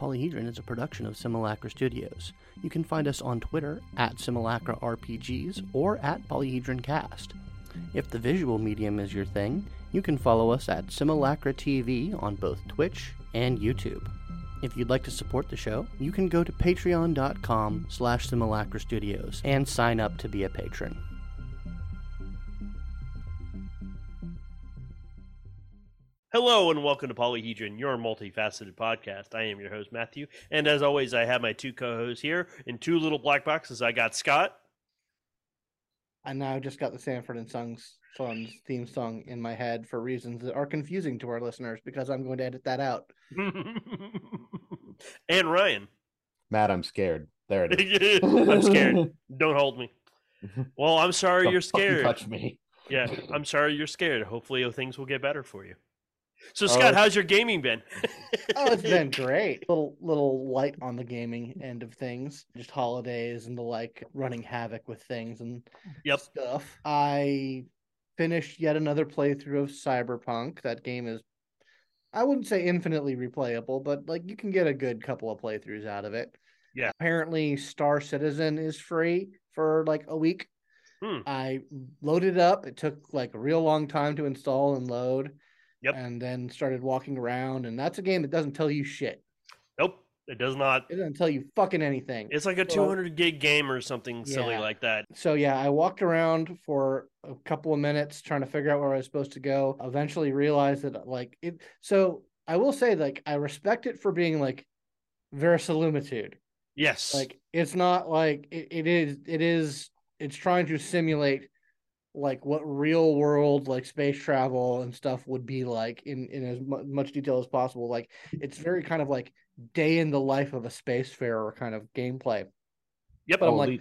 Polyhedron is a production of Simulacra Studios. You can find us on Twitter at Simulacra RPGs or at Polyhedron Cast. If the visual medium is your thing, you can follow us at Simulacra TV on both Twitch and YouTube. If you'd like to support the show, you can go to patreon.com slash simulacra studios and sign up to be a patron. Hello and welcome to Polyhedron, your multifaceted podcast. I am your host, Matthew. And as always, I have my two co hosts here in two little black boxes. I got Scott. I now just got the Sanford and Sons Sons theme song in my head for reasons that are confusing to our listeners because I'm going to edit that out. and Ryan. Matt, I'm scared. There it is. I'm scared. Don't hold me. Well, I'm sorry Don't you're scared. Touch me. Yeah, I'm sorry you're scared. Hopefully things will get better for you. So Oh, Scott, how's your gaming been? Oh, it's been great. Little little light on the gaming end of things. Just holidays and the like running havoc with things and Yep. stuff. I finished yet another playthrough of Cyberpunk. That game is I wouldn't say infinitely replayable, but like you can get a good couple of playthroughs out of it. Yeah. Apparently Star Citizen is free for like a week. Hmm. I loaded it up. It took like a real long time to install and load. Yep. And then started walking around, and that's a game that doesn't tell you shit. Nope, it does not. It doesn't tell you fucking anything. It's like a So- 200 gig game or something silly like that. So yeah, I walked around for a couple of minutes trying to figure out where I was supposed to go. Eventually realized that like it so I will say like I respect it for being like verisimilitude. Yes. Like it's not like it, it is it is it's trying to simulate like what real world like space travel and stuff would be like in in as mu- much detail as possible. Like it's very kind of like day in the life of a spacefarer kind of gameplay. yep. But I'm like the-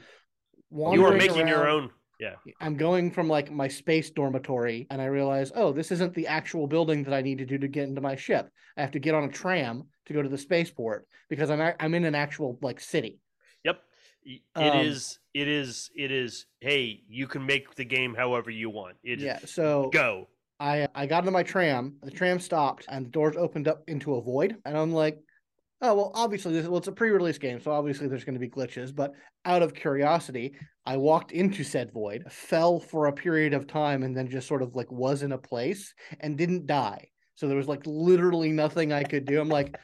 you are making your own. Yeah. I'm going from like my space dormitory and I realize, oh, this isn't the actual building that I need to do to get into my ship. I have to get on a tram to go to the spaceport because I'm i'm in an actual like city. Yep. Y- It Um, is. It is. It is. Hey, you can make the game however you want. It yeah, so go. I I got into my tram, the tram stopped and the doors opened up into a void and I'm like, oh, well, obviously this well it's a pre-release game, so obviously there's going to be glitches, but out of curiosity, I walked into said void, fell for a period of time and then just sort of like was in a place and didn't die. So there was like literally nothing I could do. I'm like,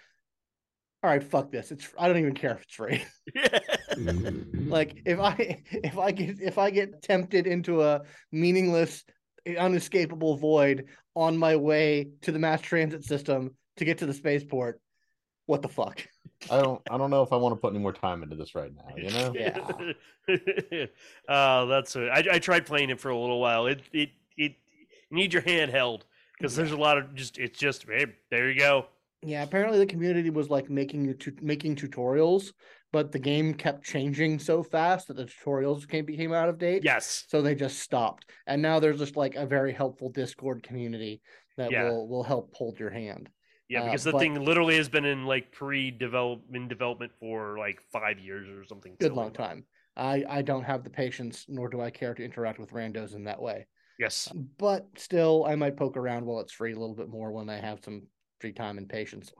all right, fuck this. It's I don't even care if it's free. like if I if I get if I get tempted into a meaningless, unescapable void on my way to the mass transit system to get to the spaceport, what the fuck? I don't. I don't know if I want to put any more time into this right now. You know. Yeah. uh, that's. A, I, I tried playing it for a little while. It it it you need your hand held because there's a lot of just. It's just. Hey, there you go. Yeah, apparently the community was like making you tu- making tutorials, but the game kept changing so fast that the tutorials came became out of date. Yes. So they just stopped. And now there's just like a very helpful Discord community that Yeah. will will help hold your hand. Yeah, Uh, because the but- thing literally has been in like pre-development development for like five years or something. Good long like time. I I don't have the patience nor do I care to interact with randos in that way. Yes. But still I might poke around while it's free a little bit more when I have some free time and patience.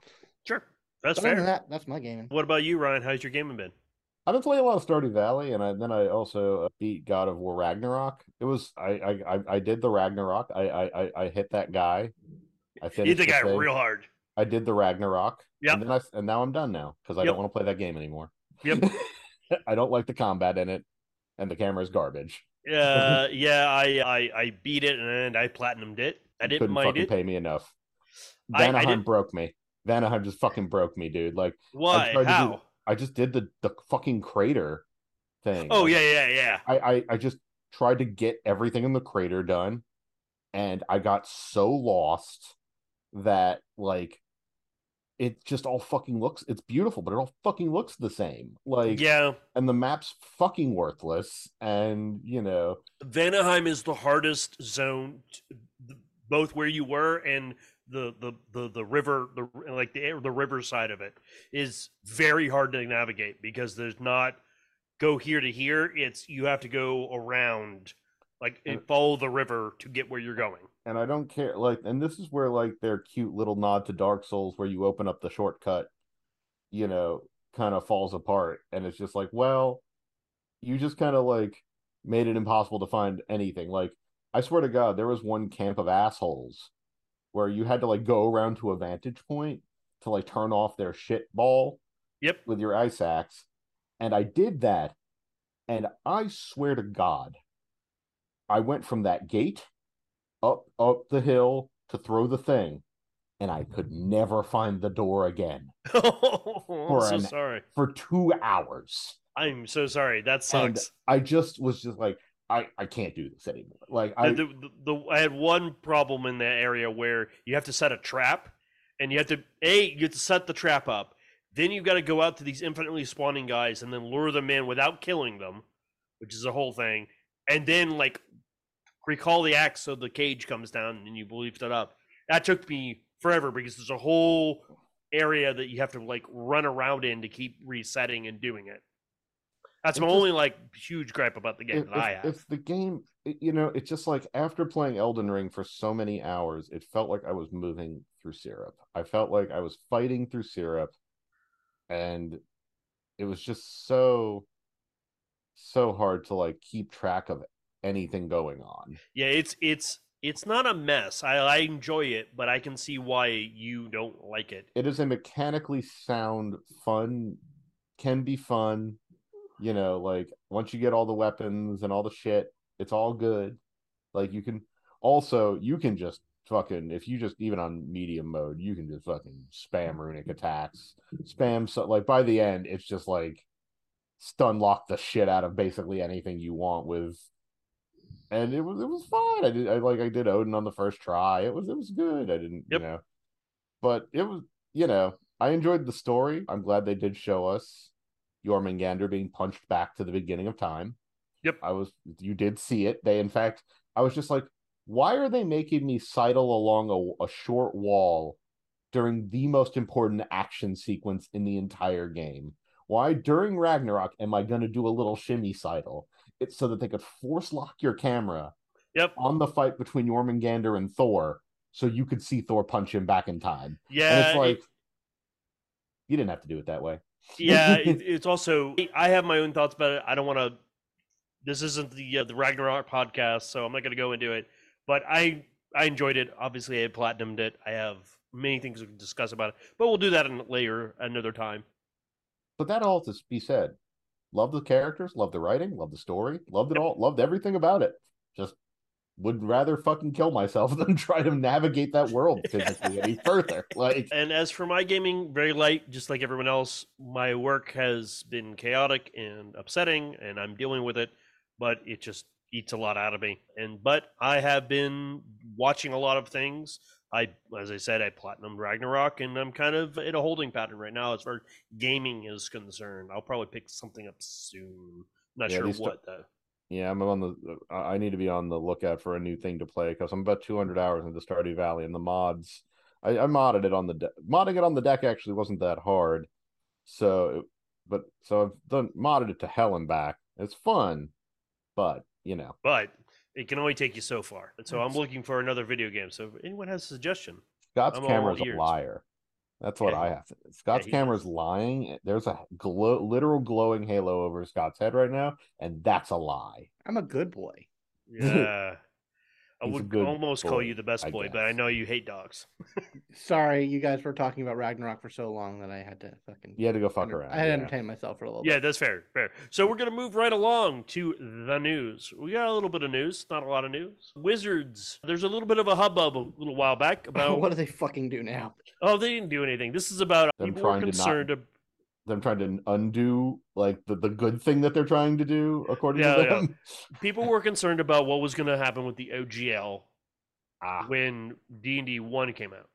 Sure. That's other fair. than that, that's my gaming. What about you, Ryan? How's your gaming been? I've been playing a lot of Stardew Valley, and I, then I also uh, beat God of War Ragnarok. It was I I I, I did the Ragnarok. I, I I I hit that guy. I You finished think the guy thing. real hard? I did the Ragnarok. Yeah. And then I and now I'm done now because I Yep. don't want to play that game anymore. Yep. I don't like the combat in it, and the camera is garbage. Uh, yeah, I, I I beat it and I platinumed it. I didn't Couldn't mind fucking it. pay me enough. I- I didn't- broke me. Vanaheim just fucking broke me, dude. Like Why? tried to do- How? I just did the the fucking crater thing. Oh Like, yeah, yeah, yeah. I, I I just tried to get everything in the crater done, and I got so lost that like it just all fucking looks it's beautiful, but it all fucking looks the same. Like Yeah, and the map's fucking worthless, and you know Vanaheim is the hardest zone, t- both where you were and the the the, the river, the like the the river side of it is very hard to navigate because there's not go here to here. It's you have to go around, like and And- follow the river to get where you're going. and I don't care like and this is where like their cute little nod to Dark Souls where you open up the shortcut you know, kind of falls apart. And it's just like, well, you just kind of like made it impossible to find anything. Like, I swear to God, there was one camp of assholes where you had to like go around to a vantage point to like turn off their shit ball Yep. with your ice axe. And I did that. And I swear to God, I went from that gate up up the hill to throw the thing, and I could never find the door again I'm so an- sorry. for two hours. I'm so sorry. That And sucks. I just was just like, I, I can't do this anymore. Like I the, the, the, I had one problem in that area where you have to set a trap, and you have to a you have to set the trap up. Then you got to go out to these infinitely spawning guys and then lure them in without killing them, which is a whole thing. And then like recall the axe so the cage comes down and you lift it up. That took me forever because there's a whole area that you have to like run around in to keep resetting and doing it. That's my just- only like huge gripe about the game if, that I have. if the game you know it's just like after playing elden ring for so many hours it felt like i was moving through syrup i felt like i was fighting through syrup and it was just so so hard to like keep track of anything going on Yeah, it's it's it's not a mess. I, I enjoy it, but I can see why you don't like it. it is a mechanically sound fun can be fun you know like once you get all the weapons and all the shit it's all good. Like you can also you can just fucking if you just even on medium mode you can just fucking spam runic attacks spam so like by the end it's just like stun lock the shit out of basically anything you want with and it was it was fun i did i like i did odin on the first try. It was it was good. I didn't Yep. you know. But it was you know i enjoyed the story. I'm glad they did show us jormungandr being punched back to the beginning of time Yep. i was you did see it they in fact i was just like why are they making me sidle along a, a short wall during the most important action sequence in the entire game why during ragnarok am i going to do a little shimmy sidle it's so that they could force lock your camera Yep. on the fight between Jormungandr and Thor, so you could see Thor punch him back in time. Yeah, and it's it- like you didn't have to do it that way. Yeah. It, it's also I have my own thoughts about it. I don't want to. This isn't the uh, the Ragnarok podcast, so I'm not going to go into it. But I I enjoyed it. Obviously, I platinumed it. I have many things to discuss about it, but we'll do that in later another time. But that all to be said, love the characters, love the writing, love the story, loved it all, loved everything about it. Just would rather fucking kill myself than try to navigate that world physically any further. Like And as for my gaming, very light, just like everyone else. My work has been chaotic and upsetting, and I'm dealing with it. But it just eats a lot out of me. And but I have been watching a lot of things. I, as I said, I platinum Ragnarok, and I'm kind of in a holding pattern right now as far as gaming is concerned. I'll probably pick something up soon. Not Yeah, sure what though. Yeah, I'm on the. Uh, I I need to be on the lookout for a new thing to play because I'm about 200 hours into Stardew Valley, and the mods. I, I modded it on the de- modding it on the deck actually wasn't that hard, so it- but so I've done modded it to hell and back. It's fun, but you know, But it can only take you so far. And so I'm looking for another video game. So if anyone has a suggestion, Scott's I'm camera's a liar. That's what Yeah. I have to. Scott's he camera's is. lying. Eh, there's a glow, literal glowing halo over Scott's head right now, and that's a lie. I'm a good boy. Yeah. I would good almost call you the best I boy, but I know you hate dogs. Sorry, you guys were talking about Ragnarok for so long that I had to fucking. You had to go fuck enter- around. I had to yeah. entertain myself for a little Yeah, bit. that's fair. Fair. So we're gonna move right along to the news. We got a little bit of news, not a lot of news. Wizards. There's a little bit of a hubbub a little while back about. what do they fucking do now? oh, they didn't do anything. This is about Them people were trying to not- concerned. ab- them trying to undo like the, the good thing that they're trying to do according Yeah, to yeah. them. people were concerned about what was gonna happen with the OGL Ah, when D and D one came out,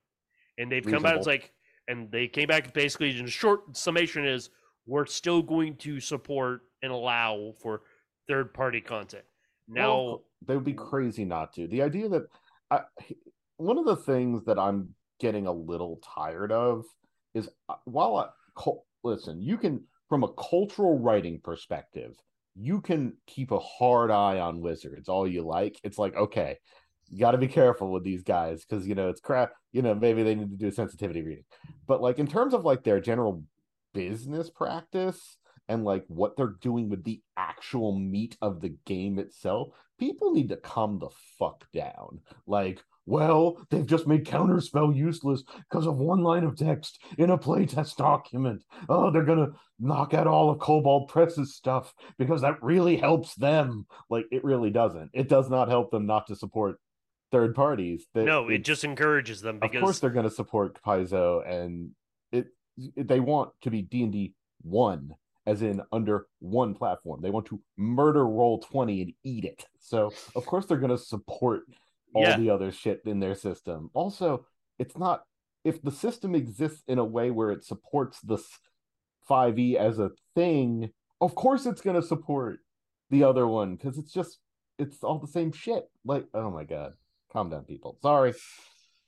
and they've come out. It's like, and they came back basically. In short summation, is we're still going to support and allow for third party content. Now, Well, they would be crazy not to. The idea that I, one of the things that I'm getting a little tired of is uh, while I listen, you can from a cultural writing perspective, you can keep a hard eye on wizards all you like. It's like okay, you got to be careful with these guys because you know it's crap. You know maybe they need to do a sensitivity reading, but like in terms of like their general business practice and like what they're doing with the actual meat of the game itself, people need to calm the fuck down. Like, well, they've just made counterspell useless because of one line of text in a playtest document. Oh, they're gonna knock out all of Kobold Press's stuff because that really helps them. Like, it really doesn't. It does not help them not to support third parties. That no, it it's- just encourages them of course they're to support Paizo, and it they want to be D and D one, as in under one platform. They want to murder Roll Twenty and eat it. So of course they're going to support all Yeah. the other shit in their system. Also, it's not if the system exists in a way where it supports the five E as a thing. Of course, it's going to support the other one because it's just it's all the same shit. Like, oh my god, calm down, people. Sorry.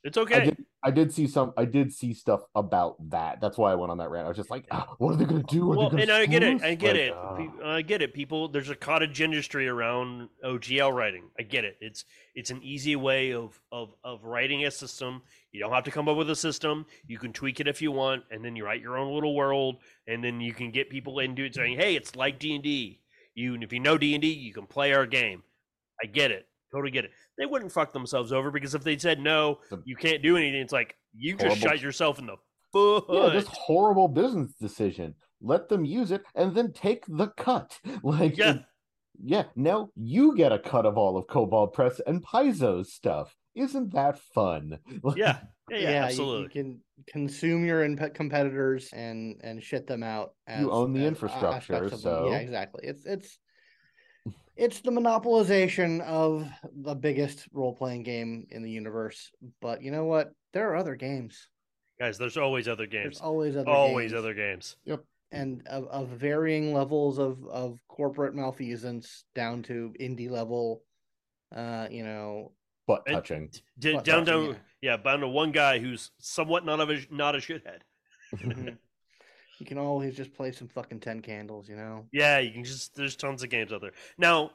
it's I okay. did, I did see some. I did see stuff about that. That's why I went on that rant. I was just like, "Ah, "What are they going to do? Are Well, and I get it. I get Like, it. Pe- I get it. People, there's a cottage industry around OGL writing. I get it. It's it's an easy way of of of writing a system. You don't have to come up with a system. You can tweak it if you want, and then you write your own little world, and then you can get people into it saying, "Hey, it's like D and D. You, if you know D and D, you can play our game." I get it. Totally get it. They wouldn't fuck themselves over because if they said no, you can't do anything. It's like you just Horrible- shot yourself in the foot. yeah, this horrible business decision. Let them use it and then take the cut. Like, Yeah. yeah. Now you get a cut of all of Kobold Press and Paizo's stuff. Isn't that fun? Like, yeah, yeah, yeah, absolutely. You, can consume your imp- competitors and and shit them out. As, You own the as uh, infrastructure, aspects of yeah, so- exactly. It's it's it's the monopolization of the biggest role playing game in the universe. But you know what? There are other games. Guys, there's always other games. There's always other Always games. other games. Yep. And of, of varying levels of of corporate malfeasance down to indie level. Uh, you know, butt touching. D- What down touching, to yeah, down to one guy who's somewhat not a not a shithead. You can always just play some fucking ten candles. You know. Yeah, you can just there's tons of games out there. Now,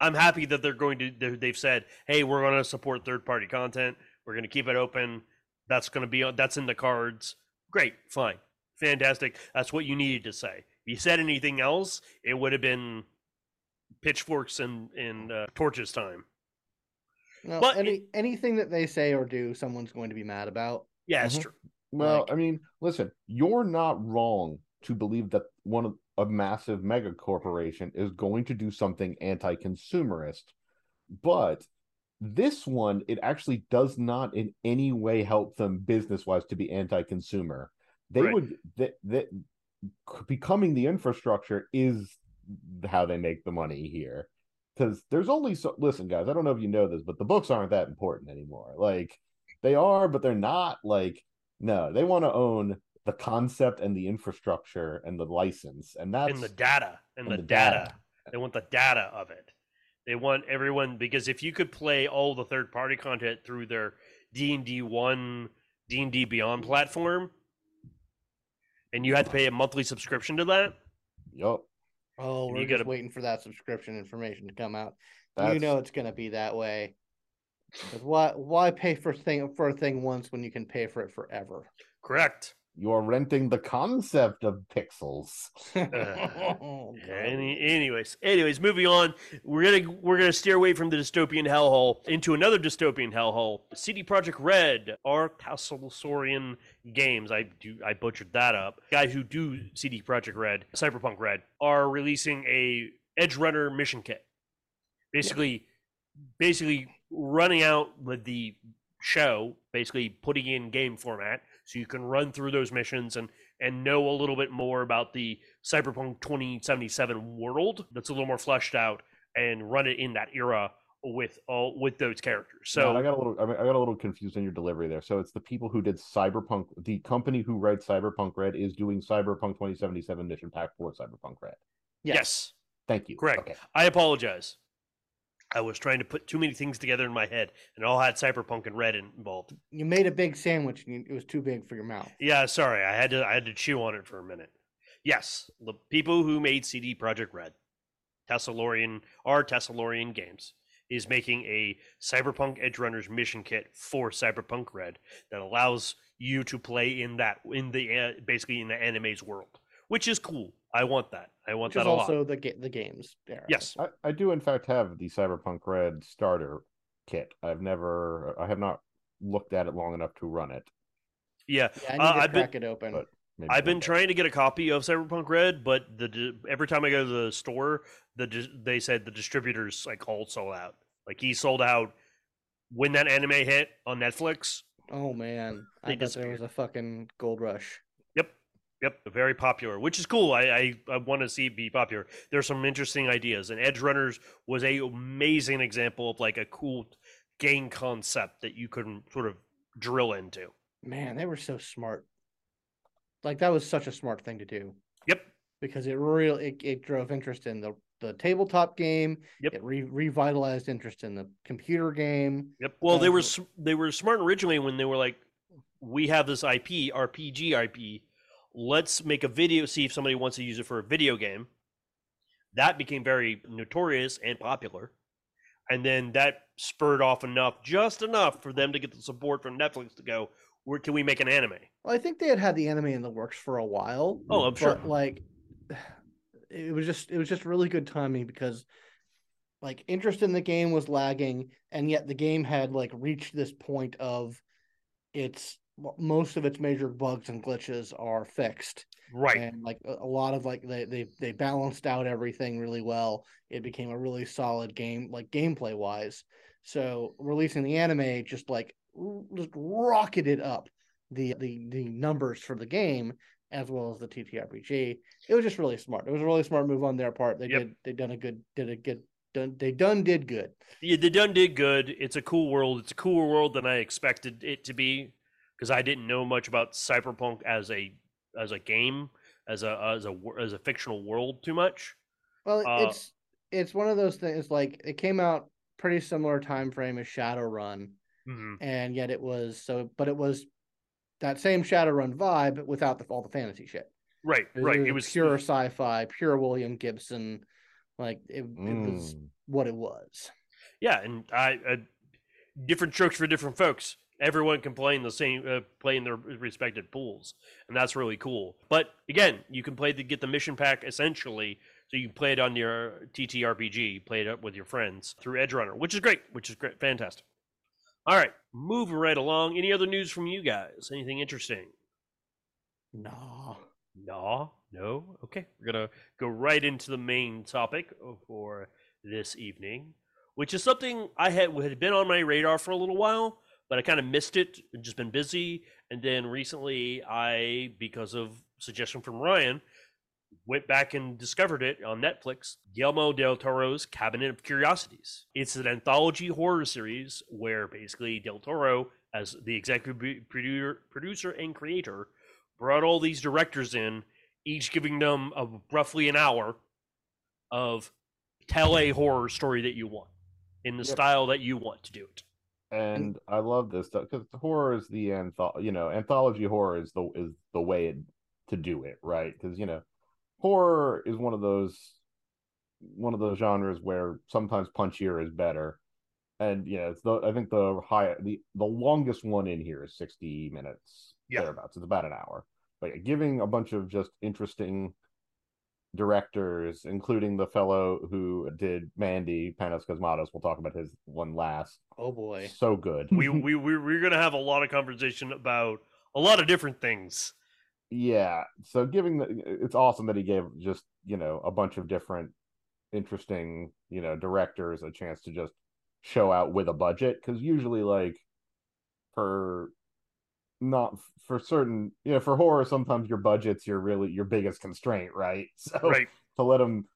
I'm happy that they're going to they've said, "Hey, we're going to support third-party content. We're going to keep it open. That's going to be on that's in the cards." Great, fine. Fantastic. That's what you needed to say. If you said anything else, it would have been pitchforks and and uh, torches time. No, But any anything that they say or do, someone's going to be mad about. Yeah, it's Mhm. true. Well, Like- I mean, listen, you're not wrong to believe that one of a massive mega corporation is going to do something anti-consumerist, but this one, it actually does not in any way help them business-wise to be anti-consumer. They Right. would that that becoming the infrastructure is how they make the money here. Because there's only so listen, guys, I don't know if you know this, but the books aren't that important anymore. Like they are, but they're not like no, they want to own the concept and the infrastructure and the license, and that's and the data and, and the, the data. data. They want the data of it. They want everyone because if you could play all the third party content through their D and D one D and D Beyond platform, and you had to pay a monthly subscription to that, yup. Oh, we're just gotta- waiting for that subscription information to come out. You know it's going to be that way. 'Cause why why pay for thing for a thing once when you can pay for it forever? correct? you are renting the concept of pixels. Oh, Any, anyways, anyways, moving on. We're gonna we're gonna steer away from the dystopian hellhole into another dystopian hellhole. CD Projekt Red, our Tasselsaurian Games. I do I butchered that up. Guys who do CD Projekt Red, Cyberpunk Red, are releasing a Edgerunner mission kit. Basically, basically running out with the show, basically putting in game format, so you can run through those missions and and know a little bit more about the Cyberpunk 2077 world that's a little more fleshed out and run it in that era with all with those characters. So and I got a little, I, mean, I got a little confused in your delivery there. So it's the people who did Cyberpunk. The company who writes Cyberpunk Red is doing Cyberpunk 2077 mission pack for Cyberpunk Red. yes. Thank you. Correct. Okay. I apologize. I was trying to put too many things together in my head, and it all had Cyberpunk and Red involved. You made a big sandwich and it was too big for your mouth. Yeah, sorry, I had to I had to chew on it for a minute. Yes, the people who made CD Projekt Red, Tessalorian, our Tessalorian Games, is making a Cyberpunk Edgerunners mission kit for Cyberpunk Red that allows you to play in that in the uh, basically in the anime's world, which is cool. I want that. I want Which that is a also lot. the ga- the games era. Yes. I, I do in fact have the Cyberpunk Red starter kit. I've never I have not looked at it long enough to run it. Yeah, Yeah, I need Uh, to I've been- crack it open. but- Maybe I've been day. trying to get a copy of Cyberpunk Red, but the every time I go to the store, the they said the distributors like all sold out. Like he sold out when that anime hit on Netflix. oh man, I bet there was a fucking gold rush. Yep, very popular, which is cool. I I, I want to see it be popular. There's some interesting ideas, and Edgerunners was a amazing example of like a cool game concept that you could sort of drill into. Man, they were so smart. Like that was such a smart thing to do Yep, because it really it, it drove interest in the the tabletop game. Yep. It re- revitalized interest in the computer game. Yep. Well, they were they were smart originally when they were like, we have this IP, RPG IP. Let's make a video. See if somebody wants to use it for a video game. That became very notorious and popular, and then that spurred off enough, just enough, for them to get the support from Netflix to go. Where can we make an anime? Well, I think they had had the anime in the works for a while. Oh, I'm sure. like it was just it was just really good timing because like interest in the game was lagging and yet the game had like reached this point of its most of its major bugs and glitches are fixed Right. and like a, lot of like they, they they balanced out everything really well it became a really solid game like gameplay wise so releasing the anime just like just rocketed up the the the numbers for the game as well as the TTRPG. It was just really smart. It was a really smart move on their part. They Yep. did they done a good did a good done they done did good. Yeah, they done did good. It's a cool world. It's a cooler world than I expected it to be because I didn't know much about cyberpunk as a as a game as a as a as a fictional world too much. Well, Uh, it's it's one of those things like it came out pretty similar time frame as Shadowrun hmm and yet it was so but it was that same Shadowrun vibe without the, all the fantasy shit. Right, It right. was It was pure sci-fi, pure William Gibson, like it, it was Mm. what it was. Yeah, and I uh, different strokes for different folks. Everyone can play in the same uh, play in their respected pools, and that's really cool. But again, you can play to get the mission pack essentially, so you can play it on your TTRPG, play it up with your friends through Edgerunner, which is great, which is great, fantastic. All right, moving right along. Any other news from you guys? Anything interesting? Nah. No, no. Okay, we're gonna go right into the main topic for this evening, which is something I had had been on my radar for a little while, but I kind of missed it. and Just been busy, and then recently, I because of suggestion from Ryan, went back and discovered it on Netflix. Guillermo del Toro's Cabinet of Curiosities. It's an anthology horror series where basically del Toro, as the executive producer, producer and creator, brought all these directors in, each giving them a, roughly an hour of tell a horror story that you want in the Yep. style that you want to do it. Mm. and I love this stuff because horror is the antho- you know anthology horror is the is the way it, to do it right? Because you know horror is one of those one of those genres where sometimes punchier is better. And yeah it's the I think the high the the longest one in here is 60 minutes Yeah. thereabouts. It's about an hour. But yeah, giving a bunch of just interesting directors including the fellow who did Mandy Panos Cosmatos we'll talk about his one last Oh boy. so good We we we we're gonna have a lot of conversation about a lot of different things. Yeah. So giving the it's awesome that he gave just, you know, a bunch of different interesting, you know, directors a chance to just show out with a budget cuz usually like for not for certain, you know, for horror sometimes your budget's your really your biggest constraint, right? So Right. to let them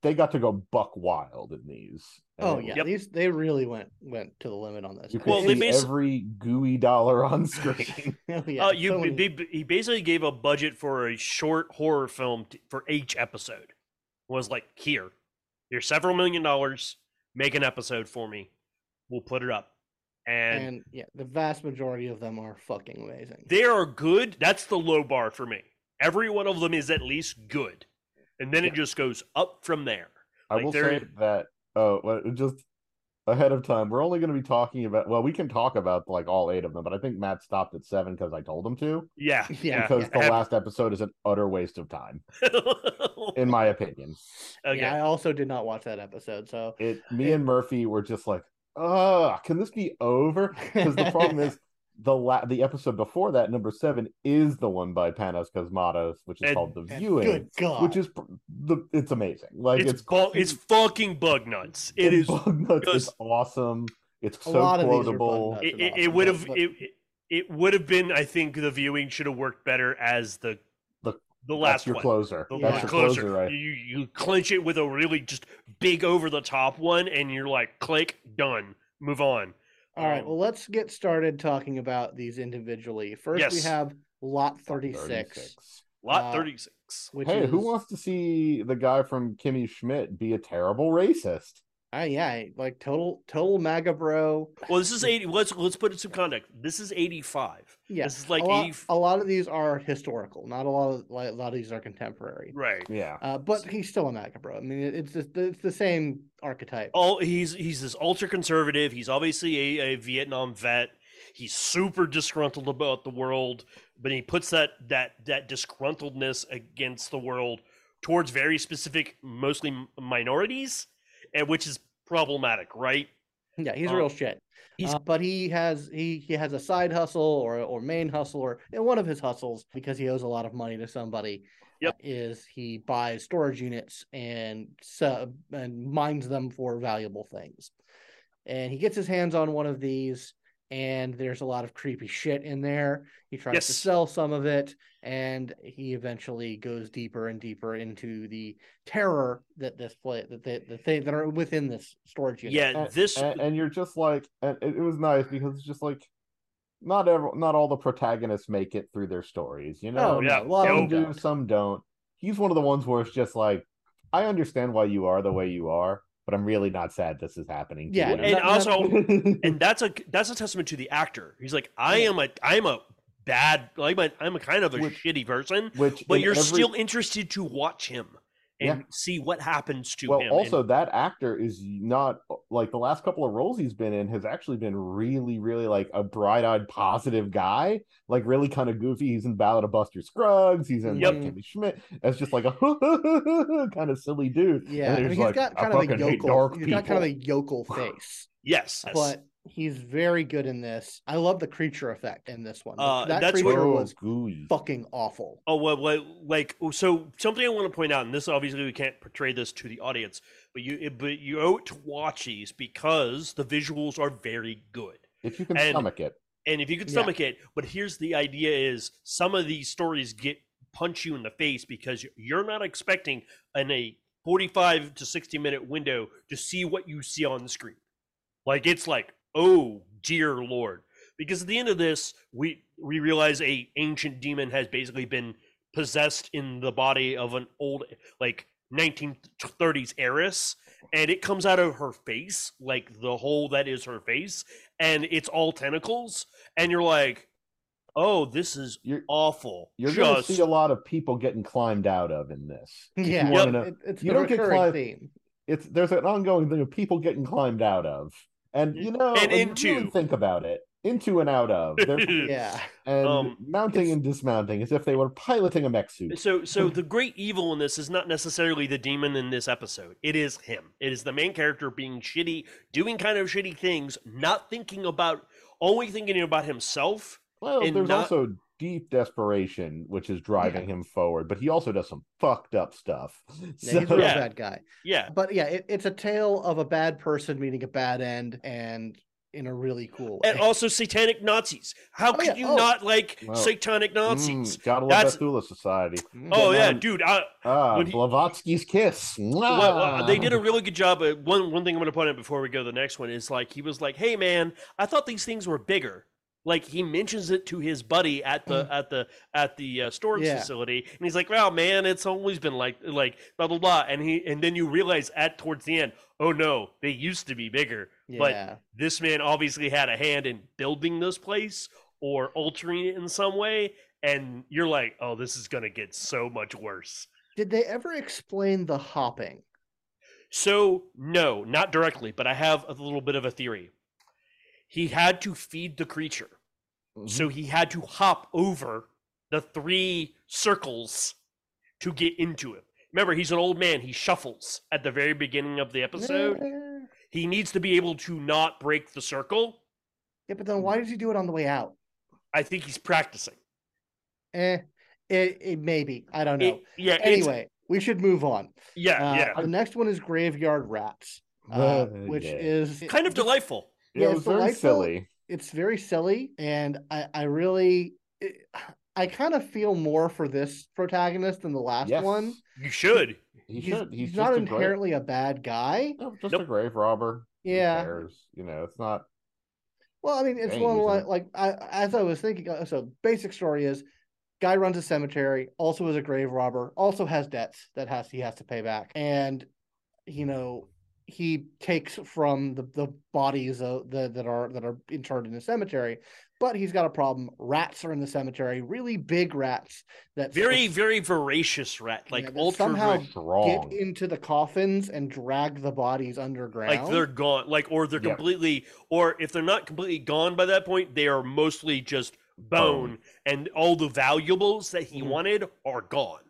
they got to go buck wild in these. Oh And yeah, Yep. these they really went went to the limit on this. You Well, could they see basi- every gooey dollar on screen. Oh, yeah, uh, you so many- they- he basically gave a budget for a short horror film t- for each episode. Was like here, here's several million dollars. Make an episode for me. We'll put it up, and, and yeah, the vast majority of them are fucking amazing. they are good. That's the low bar for me. Every one of them is at least good, and then it just goes up from there. I Like, will there- say that oh just ahead of time. We're only going to be talking about. Well, we can talk about like all eight of them, but I think Matt stopped at seven because I told him to. Yeah, Yeah, Because the last episode is an utter waste of time, in my opinion. okay. Yeah, I also did not watch that episode, so It. Me and Murphy were just like, "Ugh, can this be over?" Because the problem is the la- the episode before that, number seven, is the one by Panos Cosmatos, which is And- called The Viewing, good God. which is pr- the. It's amazing. Like it's it's bu- it's fucking bug nuts. It's bug nuts. because- It's awesome. It's so lot of these are bug quotable. It, it, awesome, it would have but- it, it- it would have been. I think the viewing should have worked better as the The- the That's last your one. closer. The Yeah. That's your closer. closer, right? You you clinch it with a really just big over the top one, and you're like, click, done, move on. All right, Um, well, let's get started talking about these individually. First, we have Lot 36, 36. lot uh, thirty six. which Hey, is who wants to see the guy from Kimmy Schmidt be a terrible racist? Ah, yeah, like total total MAGA bro. Well, this is eighty. Let's let's put it in some context. This is eighty five. Yeah, This is like a lot, 80 a lot of these are historical. Not a lot of like, a lot of these are contemporary. Right. Uh, Yeah. Oh, but he's still a MAGA bro. I mean, it's just, it's the same archetype. Oh, he's he's this ultra conservative. He's obviously a, a Vietnam vet. He's super disgruntled about the world, but he puts that that that disgruntledness against the world towards very specific, mostly minorities, and which is problematic, right? Yeah, he's Um, real shit. Uh, but he has he he has a side hustle or or main hustle or and one of his hustles because he owes a lot of money to somebody. Yep. uh, is he buys storage units and sub and mines them for valuable things, and he gets his hands on one of these. And there's a lot of creepy shit in there. He tries to sell some of it, and he eventually goes deeper and deeper into the terror that this play that the, the thing that are within this storage unit. Yeah, And, this and, and you're just like, and it, it was nice because it's just like, not ever, not all the protagonists make it through their stories. You know, Oh, yeah, no, a lot of some them do, don't. some don't. He's one of the ones where it's just like, I understand why you are the way you are, but I'm really not sad this is happening. To Yeah, and not- also and and that's a that's a testament to the actor. He's like, I am a I'm a bad like I'm a, I'm a kind of a Which- shitty person, which, but you're every- still interested to watch him and Yeah. see what happens to well him. also and, that actor is not like the last couple of roles he's been in has actually been really really like a bright-eyed positive guy like really kind of goofy he's in ballad of buster scruggs he's in Yep. like kimmy schmidt as just like a kind of silly dude Yeah, I And mean, he's he's like, got kind of a yokel. He's got kind of a yokel face, yes, yes. but he's very good in this. I love the creature effect in this one. Uh, that that's creature what- Oh, was gooey. fucking awful. Oh well, well, like so something I want to point out, and this obviously we can't portray this to the audience, but you it- but you owe it to watch these because the visuals are very good. if you can and- stomach it And if you can Yeah. stomach it, but here's the idea is some of these stories get punch you in the face because you're not expecting in a 45 to 60 minute window to see what you see on the screen. Like it's like, oh dear lord. Because at the end of this, we we realize a ancient demon has basically been possessed in the body of an old like 1930s heiress and it comes out of her face like the hole that is her face and it's all tentacles and you're like oh this is you're awful you're gonna see a lot of people getting climbed out of in this If you Yeah, Yep. know- it- it's You don't get recurring climbed- theme. it's there's an ongoing thing of people getting climbed out of and you know And when you into. really think about it into and out of Yeah, and Um, mounting and dismounting as if they were piloting a mech suit. So, so the great evil in this is not necessarily the demon in this episode. It is him. It is the main character being shitty, doing kind of shitty things, not thinking about, only thinking about himself. Well, and there's not- also deep desperation, which is driving him forward, but he also does some fucked up stuff. yeah he's a real Yeah. bad guy. Yeah, But yeah, it, it's a tale of a bad person meeting a bad end, and in a really cool way. and also satanic Nazis. How Oh, could yeah. you Oh. not like Well, satanic Nazis? Mm, gotta love That's- the Thule Society. Mm. Oh yeah, man. dude. I, Ah, he- Blavatsky's kiss. well, uh, they did a really good job. At, one one thing I'm going to point out before we go to the next one is like he was like, "Hey man, I thought these things were bigger." Like he mentions it to his buddy at the at the at the uh, storage Yeah. facility, and he's like, "Well, man, it's always been like like blah blah blah." And he and then you realize at towards the end, oh no, they used to be bigger. But this man obviously had a hand in building this place or altering it in some way, and you're like, "Oh, this is going to get so much worse." Did they ever explain the hopping? So no, not directly, but I have a little bit of a theory. He had to feed the creature, Mhm. so he had to hop over the three circles to get into it. Remember, he's an old man. He shuffles at the very beginning of the episode. He needs to be able to not break the circle. Yeah, but then why does he do it on the way out? I think he's practicing. Eh, it, it maybe. I don't know. It- yeah. anyway, we should move on. yeah. Uh, yeah. The next one is Graveyard Rats, uh, Uh, which yeah. is Kind of delightful. Yeah, yeah, it it's was very delightful. silly. it's very silly and i i really i kind of feel more for this protagonist than the last Yes. one You should. He he's, should. He's, he's just not a grave, inherently a bad guy no, just Nope. a grave robber. Who yeah cares? You know, it's not. well i mean it's Ain't one using like, it. like I, as i was thinking uh, so basic story is guy runs a cemetery also is a grave robber also has debts that has he has to pay back and you know he takes from the, the bodies uh, the, that are that are interred in the cemetery but he's got a problem rats are in the cemetery really big rats that Very, very voracious rat. Like that ultra somehow red- Strong. get into the coffins and drag the bodies underground. like they're gone. Like or they're Yeah. completely or if they're not completely gone by that point, they are mostly just bone, Bone. and all the valuables that he Mhm. wanted are gone.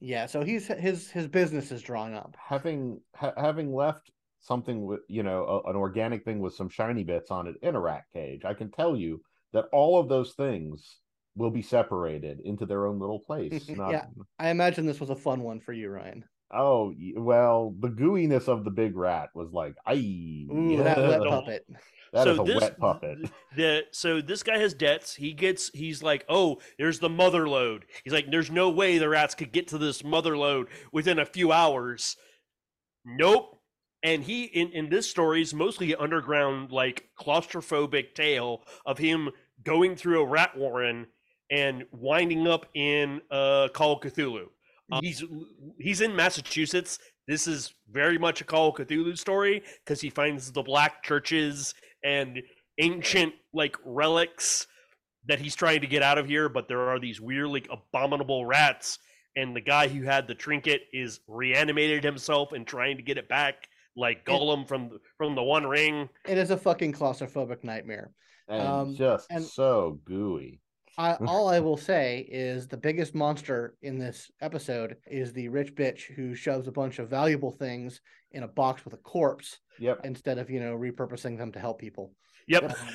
Yeah, so he's his his business is drawing up. having ha- having left something with you know a, an organic thing with some shiny bits on it in a rat cage i can tell you that all of those things will be separated into their own little place not Yeah. I imagine this was a fun one for you, Ryan. oh well the gooiness of the big rat was like i Ooh, that wet puppet. that so is a this, wet puppet The so this guy has debts. He gets he's like, oh, there's the mother load. He's like, there's no way the rats could get to this mother load within a few hours. Nope. And he in in this story is mostly underground like claustrophobic tale of him going through a rat warren and winding up in uh Call of Cthulhu. Uh, he's he's in Massachusetts. This is very much a Call of Cthulhu story because he finds the black churches and ancient like relics that he's trying to get out of here, but there are these weird like abominable rats, and the guy who had the trinket is reanimated himself and trying to get it back, like Gollum from from the One Ring. It is a fucking claustrophobic nightmare. and Um, just and- so gooey I, mm-hmm. all I will say is the biggest monster in this episode is the rich bitch who shoves a bunch of valuable things in a box with a corpse yep instead of you know repurposing them to help people. Yep.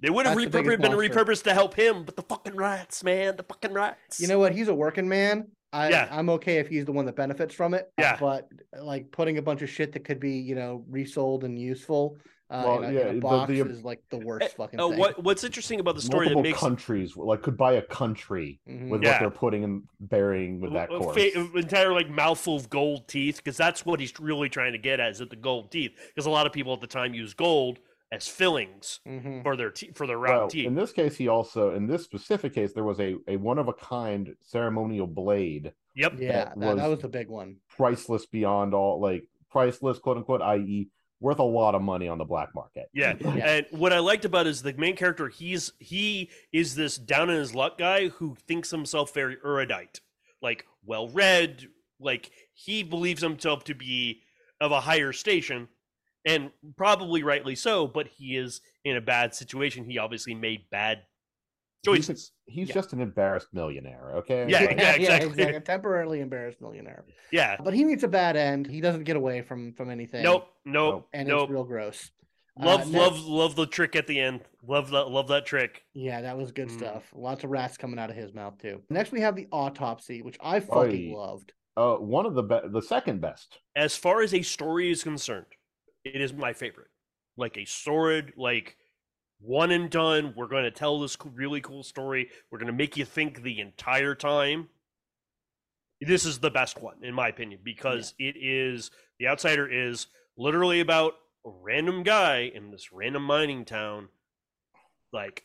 they would have That's repurposed, been monster. repurposed to help him, but the fucking rats, man, the fucking rats. You know what? He's a working man. I, Yeah. I'm okay if he's the one that benefits from it. Yeah. But like putting a bunch of shit that could be, you know, resold and useful uh, Well, in, a, yeah, in a the- box the- is like the worst fucking Uh, thing. what what's interesting about the story that multiple makes countries like could buy a country Mhm. with Yeah. what they're putting and burying with that a corpse fa- entire like mouthful of gold teeth because that's what he's really trying to get at is at the gold teeth because a lot of people at the time use gold as fillings Mhm. for their te- for their round well, teeth. in this case, he also in this specific case there was a a one of a kind ceremonial blade, Yep. Yeah, that, that was- was the big one. priceless beyond all, like priceless, quote unquote, i.e., worth a lot of money on the black market. Yeah. Yeah. And what I liked about it is the main character, he's he is this down in his luck guy who thinks himself very erudite, like well read, like he believes himself to be of a higher station, and probably rightly so, but he is in a bad situation. He obviously made bad He's, choices. he's Yeah. just an embarrassed millionaire. Okay. Yeah, Like, yeah, exactly. A temporarily embarrassed millionaire. Yeah. But he meets a bad end. He doesn't get away from from anything. Nope. Nope. And nope. it's real gross. Love, Uh, love, next- love the trick at the end. Love that. Love that trick. Yeah, that was good Mm. stuff. Lots of rats coming out of his mouth too. Next, we have the autopsy, which I fucking Oy. loved. Uh, one of the be- the second best. as far as a story is concerned, it is my favorite. Like a sword, like one and done. We're going to tell this really cool story. We're going to make you think the entire time. This is the best one, in my opinion, because it is The Outsider is literally about a random guy in this random mining town. Like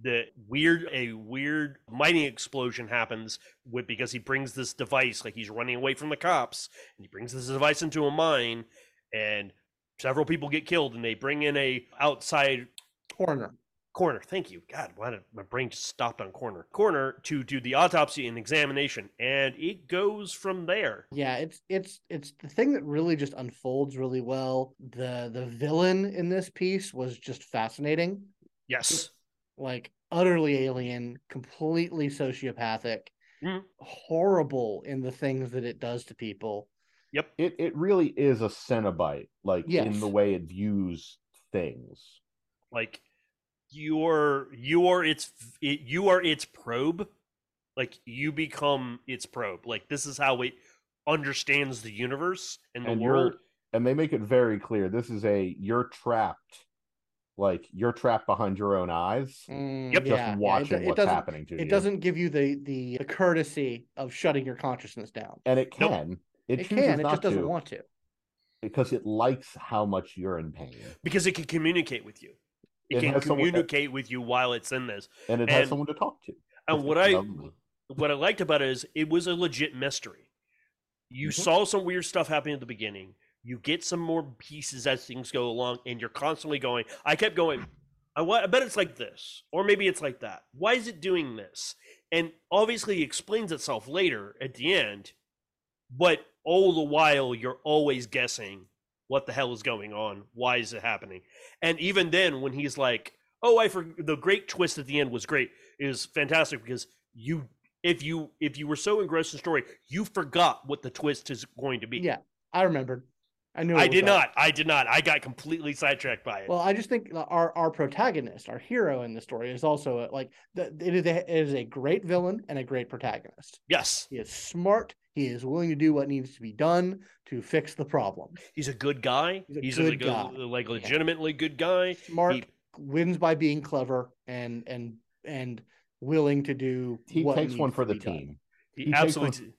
the weird a weird mining explosion happens with because he brings this device like he's running away from the cops and he brings this device into a mine and several people get killed and they bring in a outside Corner. Corner, thank you. God, why did my brain just stopped on corner? Corner to do the autopsy and examination, and it goes from there. Yeah, it's it's it's the thing that really just unfolds really well. The the villain in this piece was just fascinating. Yes. Like utterly alien, completely sociopathic, Mhm. horrible in the things that it does to people. Yep. It it really is a Cenobite, like in the way it views things. Like you're you are its it, you are its probe. Like you become its probe. Like this is how it understands the universe and the And world. and they make it very clear this is a you're trapped. Like you're trapped behind your own eyes, Mm, Yep. just yeah, yeah, it watching do- it what's doesn't- happening to you. It doesn't give you the, the the courtesy of shutting your consciousness down. and it Nope. Can. It, It, chooses can, it just doesn't to want to. because it likes how much you're in pain, because it can communicate with you. It, It can has someone- communicate with you while it's in this. and it has someone to talk to. And what I lovely. what I liked about it is it was a legit mystery. You Mhm. saw some weird stuff happening at the beginning. You get some more pieces as things go along, and you're constantly going. I kept going. I, wa- I bet it's like this, or maybe it's like that. Why is it doing this? And obviously, it explains itself later at the end. But all the while, you're always guessing what the hell is going on. Why is it happening? And even then, when he's like, "Oh, I for the great twist at the end was great," is fantastic because you, if you, if you were so engrossed in the story, you forgot what the twist is going to be. Yeah, I remembered. I knew. I did that. not. I did not. I got completely sidetracked by it. Well, I just think our our protagonist, our hero in the story, is also a, like the, it is a, it is a great villain and a great protagonist. yes, He is smart. He is willing to do what needs to be done to fix the problem. he's a good guy. He's a He's, good like, guy. A, like legitimately good guy. Smart He- wins by being clever and and and willing to do. He what takes needs one for the be done. team. He, He absolutely.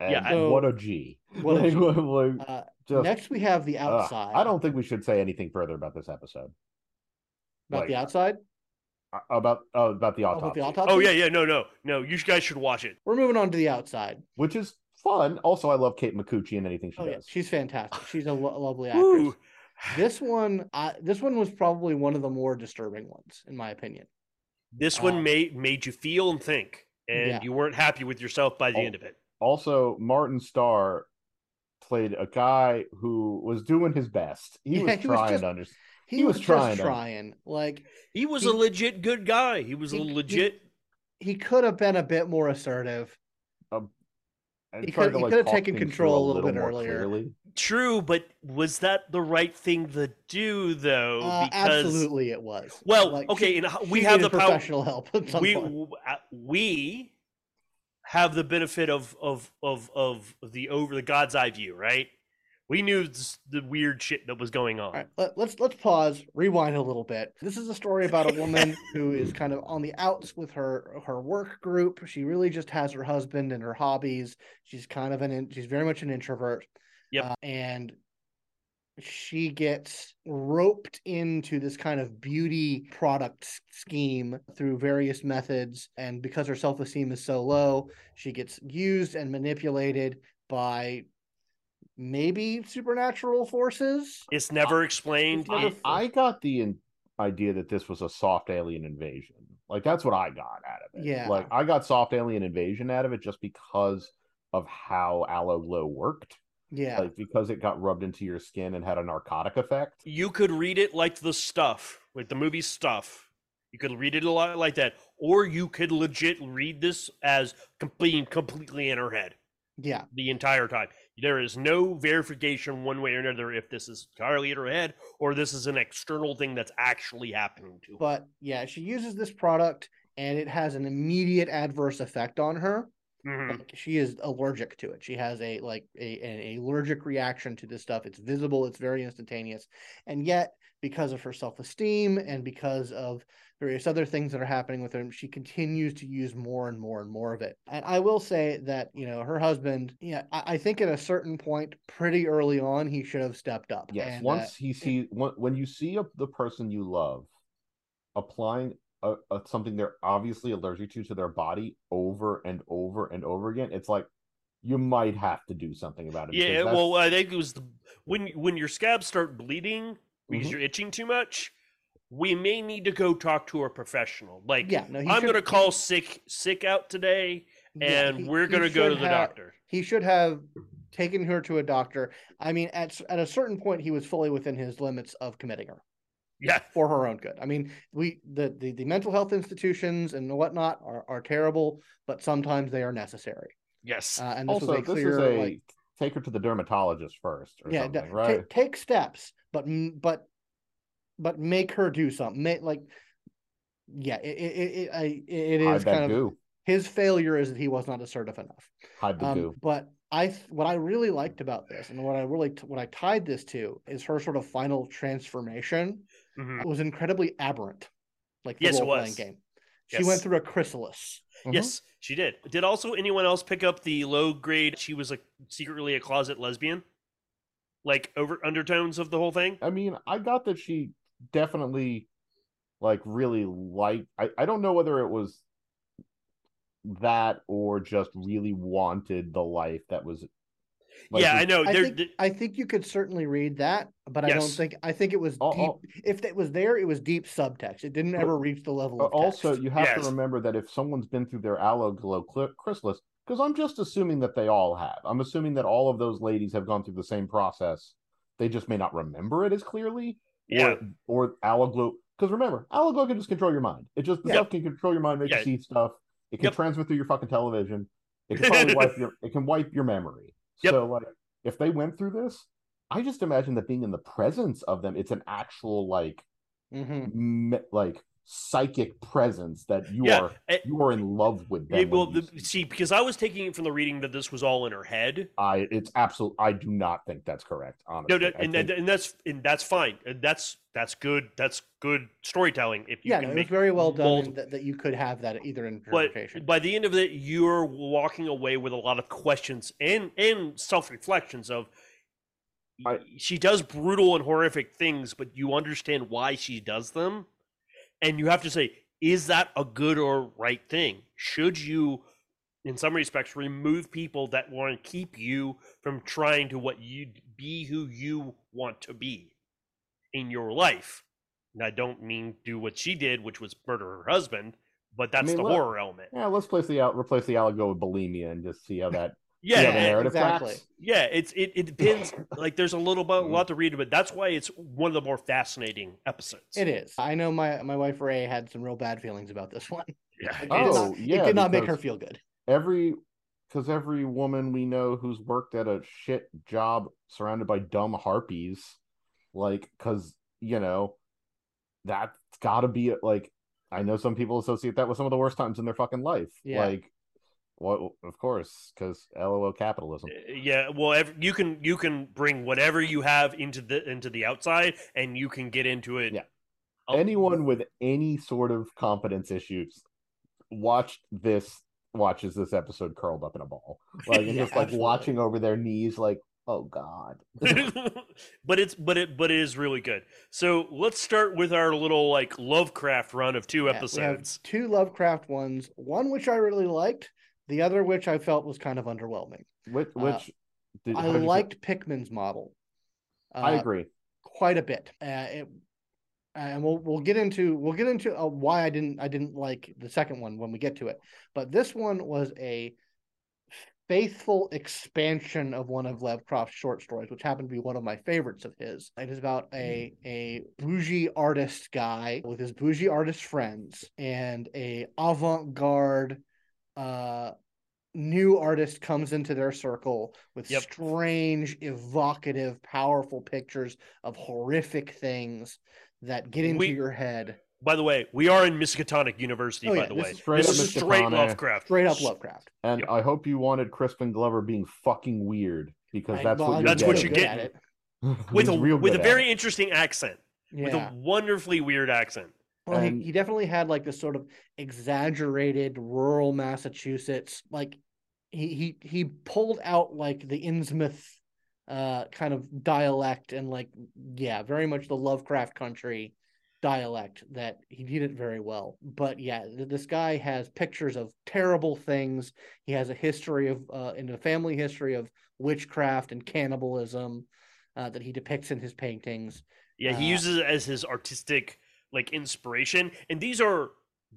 And Yeah, so- what a G. What a Like, G. like, Uh, just- next, we have the ugh, outside. I don't think we should say anything further about this episode. about like, the outside. Uh, About uh, about the Oh, autopsy, about the autopsy. Oh yeah, yeah. No, no, no. You guys should watch it. We're moving on to the outside. which is fun. Also, I love Kate Micucci and anything she Oh yeah, does. she's fantastic. She's a lo- lovely actress. Woo. This one, I, this one was probably one of the more disturbing ones, in my opinion. This one Um, made made you feel and think, and Yeah. you weren't happy with yourself by the Oh. end of it. Also, Martin Starr played a guy who was doing his best. He Yeah, was he was trying just- to understand. He, He was, was trying just trying. Like He was He- a legit good guy. He was he- a legit. he could have been a bit more assertive. and He could- to, he like, could have taken control a little bit earlier. clearly. True, but was that the right thing to do though? Uh, because absolutely, it was. well, Like, okay, she- and we have the needed power. professional help. At some We point. uh, we have the benefit of of of of the over the God's eye view, right? We knew the weird shit that was going on. All right, let, let's let's pause, rewind a little bit. This is a story about a woman who is kind of on the outs with her her work group. She really just has her husband and her hobbies. She's kind of an she's very much an introvert. Yep. Uh, and she gets roped into this kind of beauty product scheme through various methods and because her self-esteem is so low, she gets used and manipulated by maybe supernatural forces. It's never uh, explained. never It- I, I got the idea that this was a soft alien invasion. Like that's what I got out of it. Yeah. Like I got soft alien invasion out of it just because of how aloe glow worked. Yeah. Like because it got rubbed into your skin and had a narcotic effect. you could read it like the stuff, like the movie stuff. You could read it a lot like that, or you could legit read this as com- being completely in her head yeah. the entire time. There is no verification one way or another if this is entirely in her head or this is an external thing that's actually happening to her. But yeah, she uses this product and it has an immediate adverse effect on her. Mhm. Like she is allergic to it. She has a like a, an allergic reaction to this stuff. It's visible, it's very instantaneous. And yet, because of her self-esteem and because of various other things that are happening with her, she continues to use more and more and more of it. And I will say that, you know, her husband, yeah, I, I think at a certain point, pretty early on, he should have stepped up. Yes. And, once uh, he see when, when you see a, the person you love applying a, a, something they're obviously allergic to to their body over and over and over again, it's like you might have to do something about it. Yeah, well, I think it was the when when your scabs start bleeding because Mhm. you're itching too much. we may need to go talk to a professional. Like, yeah, no, I'm should- going to call sick sick out today, yeah, and he- we're going to go to the have- doctor. He should have taken her to a doctor. I mean, at at a certain point, he was fully within his limits of committing her Yeah, for her own good. I mean, we the the, the mental health institutions and whatnot are, are terrible, but sometimes they are necessary. yes, Uh, and this also, was a this clear is a like take her to the dermatologist first or yeah, something, da- right? ta- take steps, but but but make her do something. Make like yeah, it it it, it, I- it Hide is that kind of goo. his failure is that he was not assertive enough. Hide the Um, goo. but I what I really liked about this and what I really what I tied this to is her sort of final transformation Mhm. was incredibly aberrant, like the Yes, it role playing was. game. She went through a chrysalis. Mhm. yes, she did. Did also anyone else pick up the low grade? She was like secretly a closet lesbian, like over undertones of the whole thing. I mean, I got that she definitely like really liked I, I don't know whether it was that or just really wanted the life that was like, yeah, I know. I think, th- I think you could certainly read that, but I don't think I think it was Oh, deep. oh. If it was there, it was deep subtext. It didn't But- ever reach the level of also, text. you have Yes. to remember that if someone's been through their aloe glow cl- chrysalis, because I'm just assuming that they all have. I'm assuming that all of those ladies have gone through the same process. They just may not remember it as clearly. Yeah. Or, or aloe glow. Because remember, aloe glow can just control your mind. It just the Yeah. stuff can control your mind, make Yeah. you see stuff. It can Yep. transmit through your fucking television. It can probably wipe your. It can wipe your memory. Yep. So like, if they went through this, I just imagine that being in the presence of them, it's an actual like Mhm. me- like psychic presence that you Yeah, are eh, you are in love with them. Yeah, well, the, see- see, because I was taking it from the reading that this was all in her head. I it's absolute. I do not think that's correct. Honestly, No, no, and, think- and, and that's and that's fine. That's that's good. That's good storytelling. If you Yeah, can no, it was make very well done that, that you could have that either but interpretation. by the end of it, you're walking away with a lot of questions and and self reflections of. I- she does brutal and horrific things, but you understand why she does them, and you have to say, is that a good or right thing? Should you, in some respects, remove people that want to keep you from trying to what you be who you want to be in your life? And I don't mean do what she did, which was murder her husband, but that's mean, the horror element. yeah, let's place the out replace the aloe with bulimia and just see how that Yeah, see how the and- narrative exactly. tracks. Yeah, it's it, it depends. like there's a little bit, a lot to read, but that's why it's one of the more fascinating episodes. It is. I know my my wife Ray had some real bad feelings about this one. Yeah, It oh, did it's- Oh, not, yeah, it did not make her feel good. Every because every woman we know who's worked at a shit job surrounded by dumb harpies, like because you know that's got to be like I know some people associate that with some of the worst times in their fucking life. Yeah. Like, well, of course, because LOL capitalism. Uh, yeah. Well, ev you can you can bring whatever you have into the into the outside, and you can get into it. Yeah. Anyone with any sort of confidence issues watched this watches this episode curled up in a ball, like and Yeah, just like absolutely. watching over their knees, like, oh god. but it's but it but it is really good. So let's start with our little like Lovecraft run of two Yeah, we have episodes. two Lovecraft ones, one which I really liked, the other which I felt was kind of underwhelming. Which, Uh, which did, I did you liked Pickman's model. I uh, agree. quite a bit. Uh, it, and we'll we'll get into we'll get into uh, why I didn't I didn't like the second one when we get to it. But this one was a faithful expansion of one of Lovecraft's short stories, which happened to be one of my favorites of his. It is about a a bougie artist guy with his bougie artist friends and a avant-garde uh new artist comes into their circle with Yep. strange, evocative, powerful pictures of horrific things that get into We- your head. By the way, we are in Miskatonic University. Oh, by yeah, the this way, is straight this up is straight Lovecraft. Straight up Lovecraft. And Yep. I hope you wanted Crispin Glover being fucking weird because I- that's well, what you're That's what you're good getting. at it. with a with a very it. interesting accent, with a wonderfully weird accent. Well, And- he, he definitely had like this sort of exaggerated rural Massachusetts, like he he he pulled out like the Innsmouth uh kind of dialect and like yeah, very much the Lovecraft country dialect that he did it very well. But yeah, th- this guy has pictures of terrible things. He has a history of uh in a family history of witchcraft and cannibalism uh, that he depicts in his paintings. Yeah, he Uh, uses it as his artistic like inspiration, and these are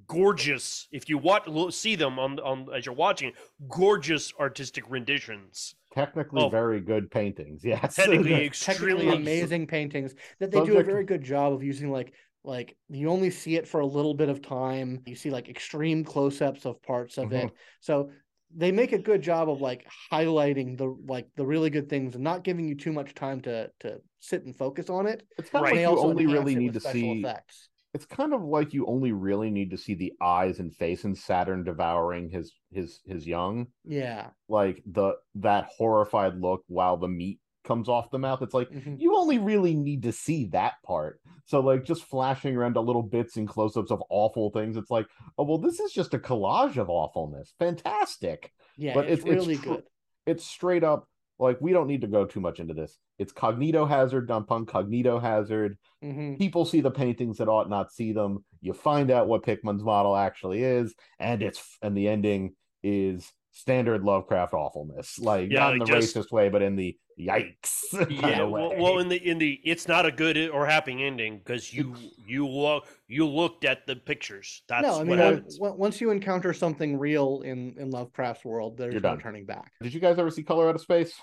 gorgeous. If you watch, lo- see them on on as you're watching, gorgeous artistic renditions. Technically, Oh. very good paintings. Yes. Technically, technically extremely amazing paintings that they do a very good job of using like like you only see it for a little bit of time you see like extreme close-ups of parts of Mm-hmm. it so they make a good job of like highlighting the like the really good things and not giving you too much time to to sit and focus on it it's kind Right. of like you only really need to see. effects It's kind of like you only really need to see the eyes and face and Saturn devouring his his his young. yeah Like the that horrified look while the meat comes off the mouth. It's like Mhm. you only really need to see that part. So like just flashing around to little bits and close-ups of awful things. It's like, oh well, this is just a collage of awfulness. Fantastic. yeah But it's, it's- it's really tr- good It's straight up like we don't need to go too much into this. It's cognito hazard upon cognito hazard. hmm People see the paintings that ought not see them. You find out what Pickman's model actually is, and it's and the ending is standard Lovecraft awfulness. Like Yeah, not in the just- racist way, but in the yikes kind yeah of well, way. well in the in the it's not a good or happy ending because you you look you looked at the pictures that's no i mean what happens once you encounter something real in in lovecraft's world there's You're no done. turning back Did you guys ever see Color Out of Space?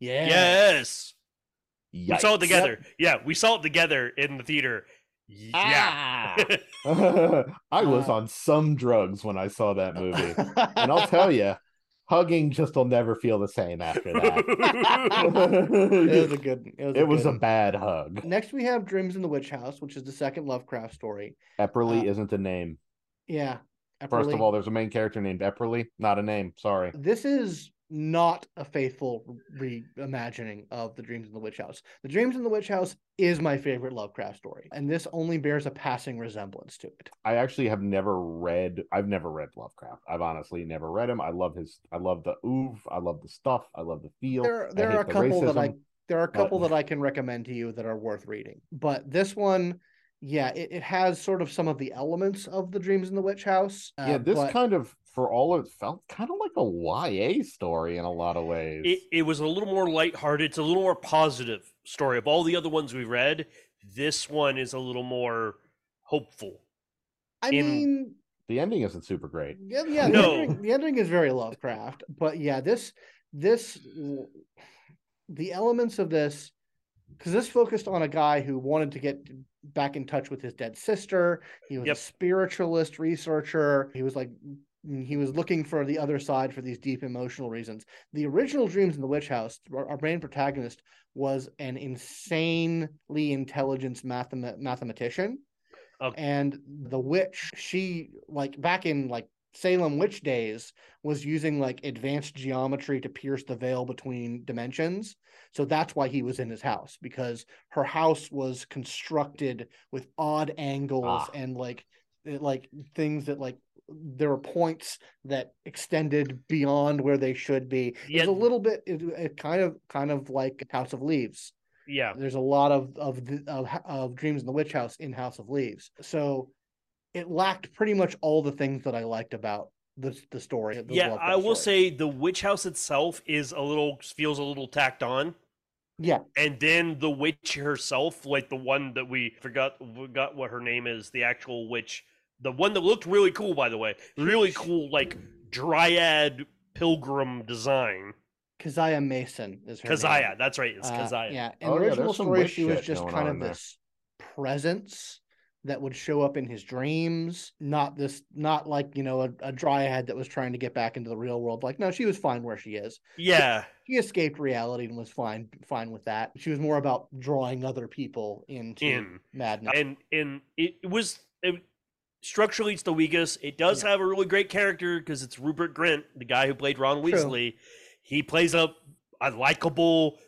yeah yes we saw it Yikes. together yeah we saw it together in the theater yeah Ah. I was Uh, on some drugs when I saw that movie. and I'll tell you, hugging just will never feel the same after that. it was a good it was, it was good a bad hug. Next, we have Dreams in the Witch House, which is the second Lovecraft story. Epperly Uh, isn't a name. Yeah. First of all, there's a main character named Epperly, not a name. Sorry. this is not a faithful reimagining of the Dreams in the Witch House. The Dreams in the Witch House is my favorite Lovecraft story, and this only bears a passing resemblance to it. I actually have never read. I've never read Lovecraft. I've honestly never read him. I love his. I love the oof. I love the stuff. I love the feel. There, there are a couple that I there are a but- couple that I can recommend to you that are worth reading, but this one. Yeah, it, it has sort of some of the elements of the Dreams in the Witch House. uh, yeah, this but- kind of, for all of it, felt kind of like a YA story in a lot of ways. it, it was a little more lighthearted it's a little more positive story of all the other ones we read this one is a little more hopeful I in- mean, the ending isn't super great. Yeah, yeah. The, No. ending, the ending is very Lovecraft, but yeah, this this the elements of this because this focused on a guy who wanted to get back in touch with his dead sister. He was Yep. a spiritualist researcher. He was like he was looking for the other side for these deep emotional reasons. The original Dreams in the Witch House, our, main protagonist was an insanely intelligent mathem- mathematician Okay. and the witch she like back in like salem witch days was using like advanced geometry to pierce the veil between dimensions so that's why he was in his house because her house was constructed with odd angles Ah. and like it- like things that like there were points that extended beyond where they should be Yeah. it's a little bit it, it kind of kind of like house of leaves yeah there's a lot of of the, of of Dreams in the Witch House in House of Leaves. So it lacked pretty much all the things that I liked about the the story. the yeah i will story. say the witch house itself is a little feels a little tacked on yeah, and then the witch herself like the one that we forgot forgot what her name is the actual witch the one that looked really cool by the way really cool like dryad pilgrim design Keziah Mason is her name. Keziah, that's right it's Uh, Keziah yeah, in Oh, the original there's some story, she was just kind on of there. this presence that would show up in his dreams. Not this, not like you know a, a dryad that was trying to get back into the real world. Like no, she was fine where she is. yeah She escaped reality and was fine fine with that. She was more about drawing other people into in madness. and and it, it was it, structurally it's the weakest. It does have a really great character because it's rupert grint the guy who played ron True. weasley. He plays a, a likable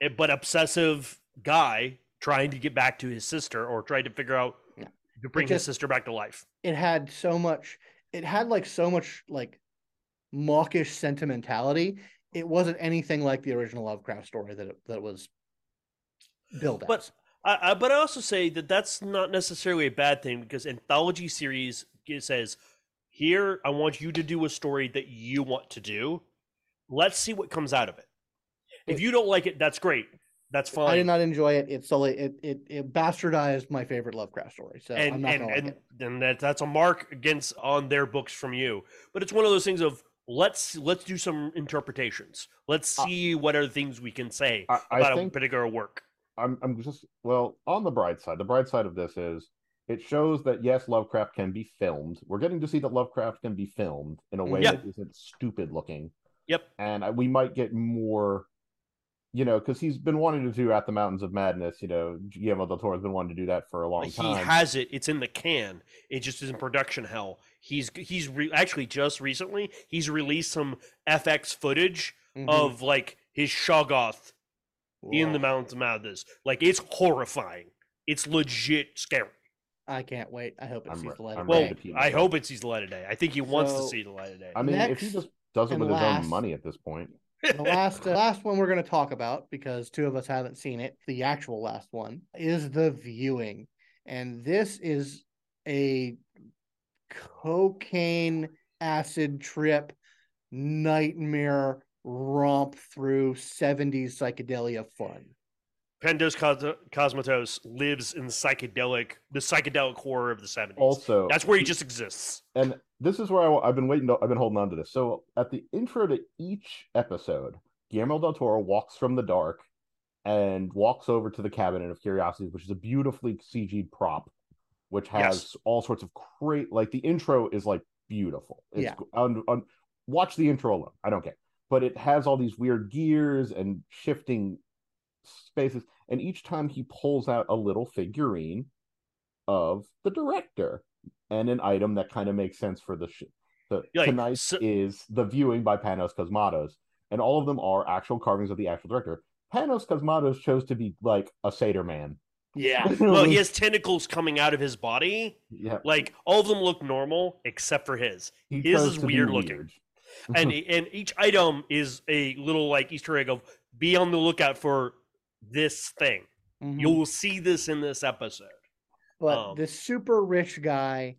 eh, but obsessive guy trying to get back to his sister or trying to figure out Yeah. to bring just- his sister back to life. it had so much it had like so much like mawkish sentimentality. It wasn't anything like the original lovecraft story that it, that it was billed But- as I, I, but I also say that that's not necessarily a bad thing because anthology series it says, "Here, I want you to do a story that you want to do. Let's see what comes out of it. If you don't like it, that's great. That's fine. I did not enjoy it. It solely it it, it bastardized my favorite Lovecraft story. So I'm and not and gonna like and it. then that that's a mark against on their books from you. But it's one of those things of let's let's do some interpretations. Let's Uh, see what are things we can say I, I about a think particular work. I'm I'm just well on the bright side. The bright side of this is it shows that yes, Lovecraft can be filmed. We're getting to see that Lovecraft can be filmed in a way Yeah. that isn't stupid looking, Yep. and I- we might get more. You know, because he's been wanting to do at the Mountains of Madness. You know, Guillermo del Toro has been wanting to do that for a long He time. He has it. It's in the can. It just is in production hell. He's he's re- actually just recently he's released some FX footage Mhm. of like his Shoggoth in the Mountains of Madness. Like it's horrifying. It's legit scary. I can't wait. I hope it I'm sees re- the light I'm of Well, ready day. to pee I myself. hope it sees the light of day. I think he wants to So, see the light of day. I mean, if he Next just does it and with his last- own money at this point, the last uh, last one we're going to talk about because two of us haven't seen it the actual last one is the viewing and this is a cocaine acid trip nightmare romp through 70s psychedelia fun Panos Cos- Cosmatos lives in psychedelic, the psychedelic horror of the 70s. also That's where he just exists. and this is where I, have been waiting. To, I've been holding on to this. So at the intro to each episode, Guillermo del Toro walks from the dark and walks over to the cabinet of curiosities, which is a beautifully CG prop, which has Yes. all sorts of great. Like the intro is like beautiful. It's, Yeah. On, on, watch the intro alone. I don't care, but it has all these weird gears and shifting spaces, and each time he pulls out a little figurine of the director and an item that kind of makes sense for the sh- the Like, tonight so- is the viewing by Panos Cosmatos, and all of them are actual carvings of the actual director. Panos Cosmatos chose to be like a satyr man. yeah Well, he has tentacles coming out of his body. yeah, Like all of them look normal except for his. he his is be weird looking. And and each item is a little like Easter egg of be on the lookout for this thing. Mhm. You will see this in this episode. but um, this super rich guy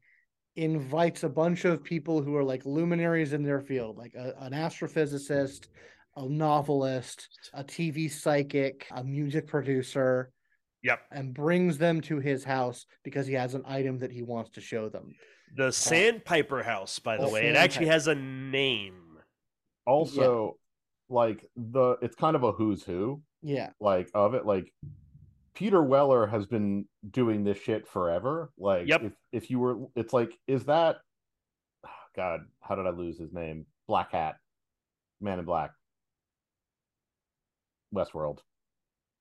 invites a bunch of people who are like luminaries in their field like a, an astrophysicist a novelist a tv psychic a music producer Yep. and brings them to his house because he has an item that he wants to show them The Sandpiper House, by the The way, it actually has a name. also, like the it's kind of a who's who yeah like of it. Like Peter Weller has been doing this shit forever. Like Yep. if if you were, it's like is that God? How did I lose his name? Black Hat, Man in Black, Westworld.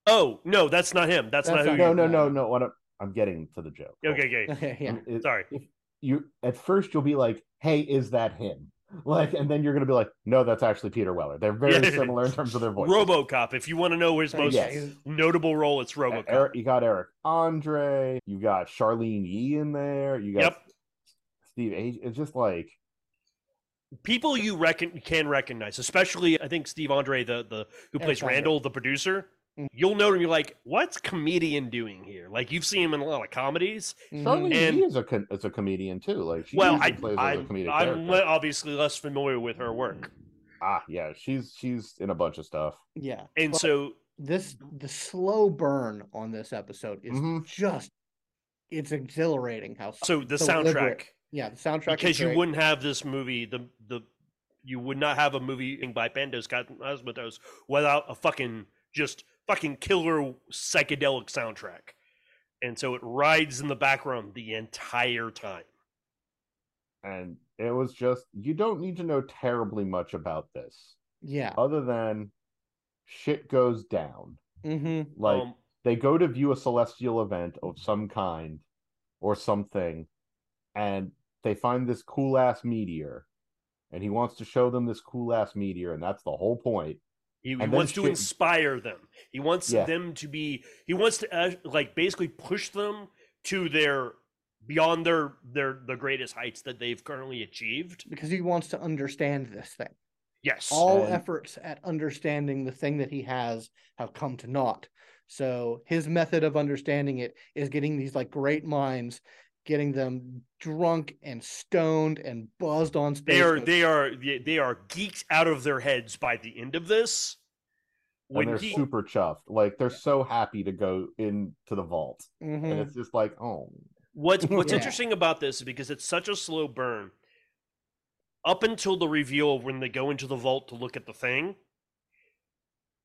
Oh no, that's not him. That's, That's not who. not you No, him. no, no, no. What I'm, I'm getting to the joke. Okay, okay. okay yeah Um, it- Sorry. If you at first you'll be like, "Hey, is that him?" Like, and then you're gonna be like, "No, that's actually Peter Weller." They're very similar in terms of their voice. RoboCop. If you want to know his uh, most Yes. notable role, it's RoboCop. Eric, you got Eric Andre. You got Charlyne Yi in there. You got Yep. Steve. Age. It's just like People you reckon can recognize, especially I think Steve Andre, the the who Eric plays Andre. Randall, the producer. Mm. You'll know him. You're like, what's comedian doing here? Like you've seen him in a lot of comedies. Mhm. And- Yi is a con- is a comedian too. Like she well, I, plays I, as a comedic I'm character. le- obviously less familiar with her work, ah, yeah, she's she's in a bunch of stuff. yeah and But so this the slow burn on this episode is Mhm. just it's exhilarating how so the deliberate. soundtrack. yeah the soundtrack is because you wouldn't have this movie the the you would not have a movie by Panos Cosmatos without a fucking just fucking killer psychedelic soundtrack. And so it rides in the background the entire time. and it was just you don't need to know terribly much about this yeah other than shit goes down mm-hmm. like um, they go to view a celestial event of some kind or something and they find this cool ass meteor and he wants to show them this cool ass meteor and that's the whole point he, he and then wants to inspire them. He wants Yeah. them to be. He wants to uh, like basically push them to their beyond their their the greatest heights that they've currently achieved. because he wants to understand this thing Yes. all And- efforts at understanding the thing that he has have come to naught so his method of understanding it is getting these like great minds getting them drunk and stoned and buzzed on space they are they are they they are geeked out of their heads by the end of this when and they're he super chuffed. Like they're so happy to go into the vault, and Mhm. it's just like, oh, What's what's Yeah. interesting about this is because it's such a slow burn. Up until the reveal when they go into the vault to look at the thing,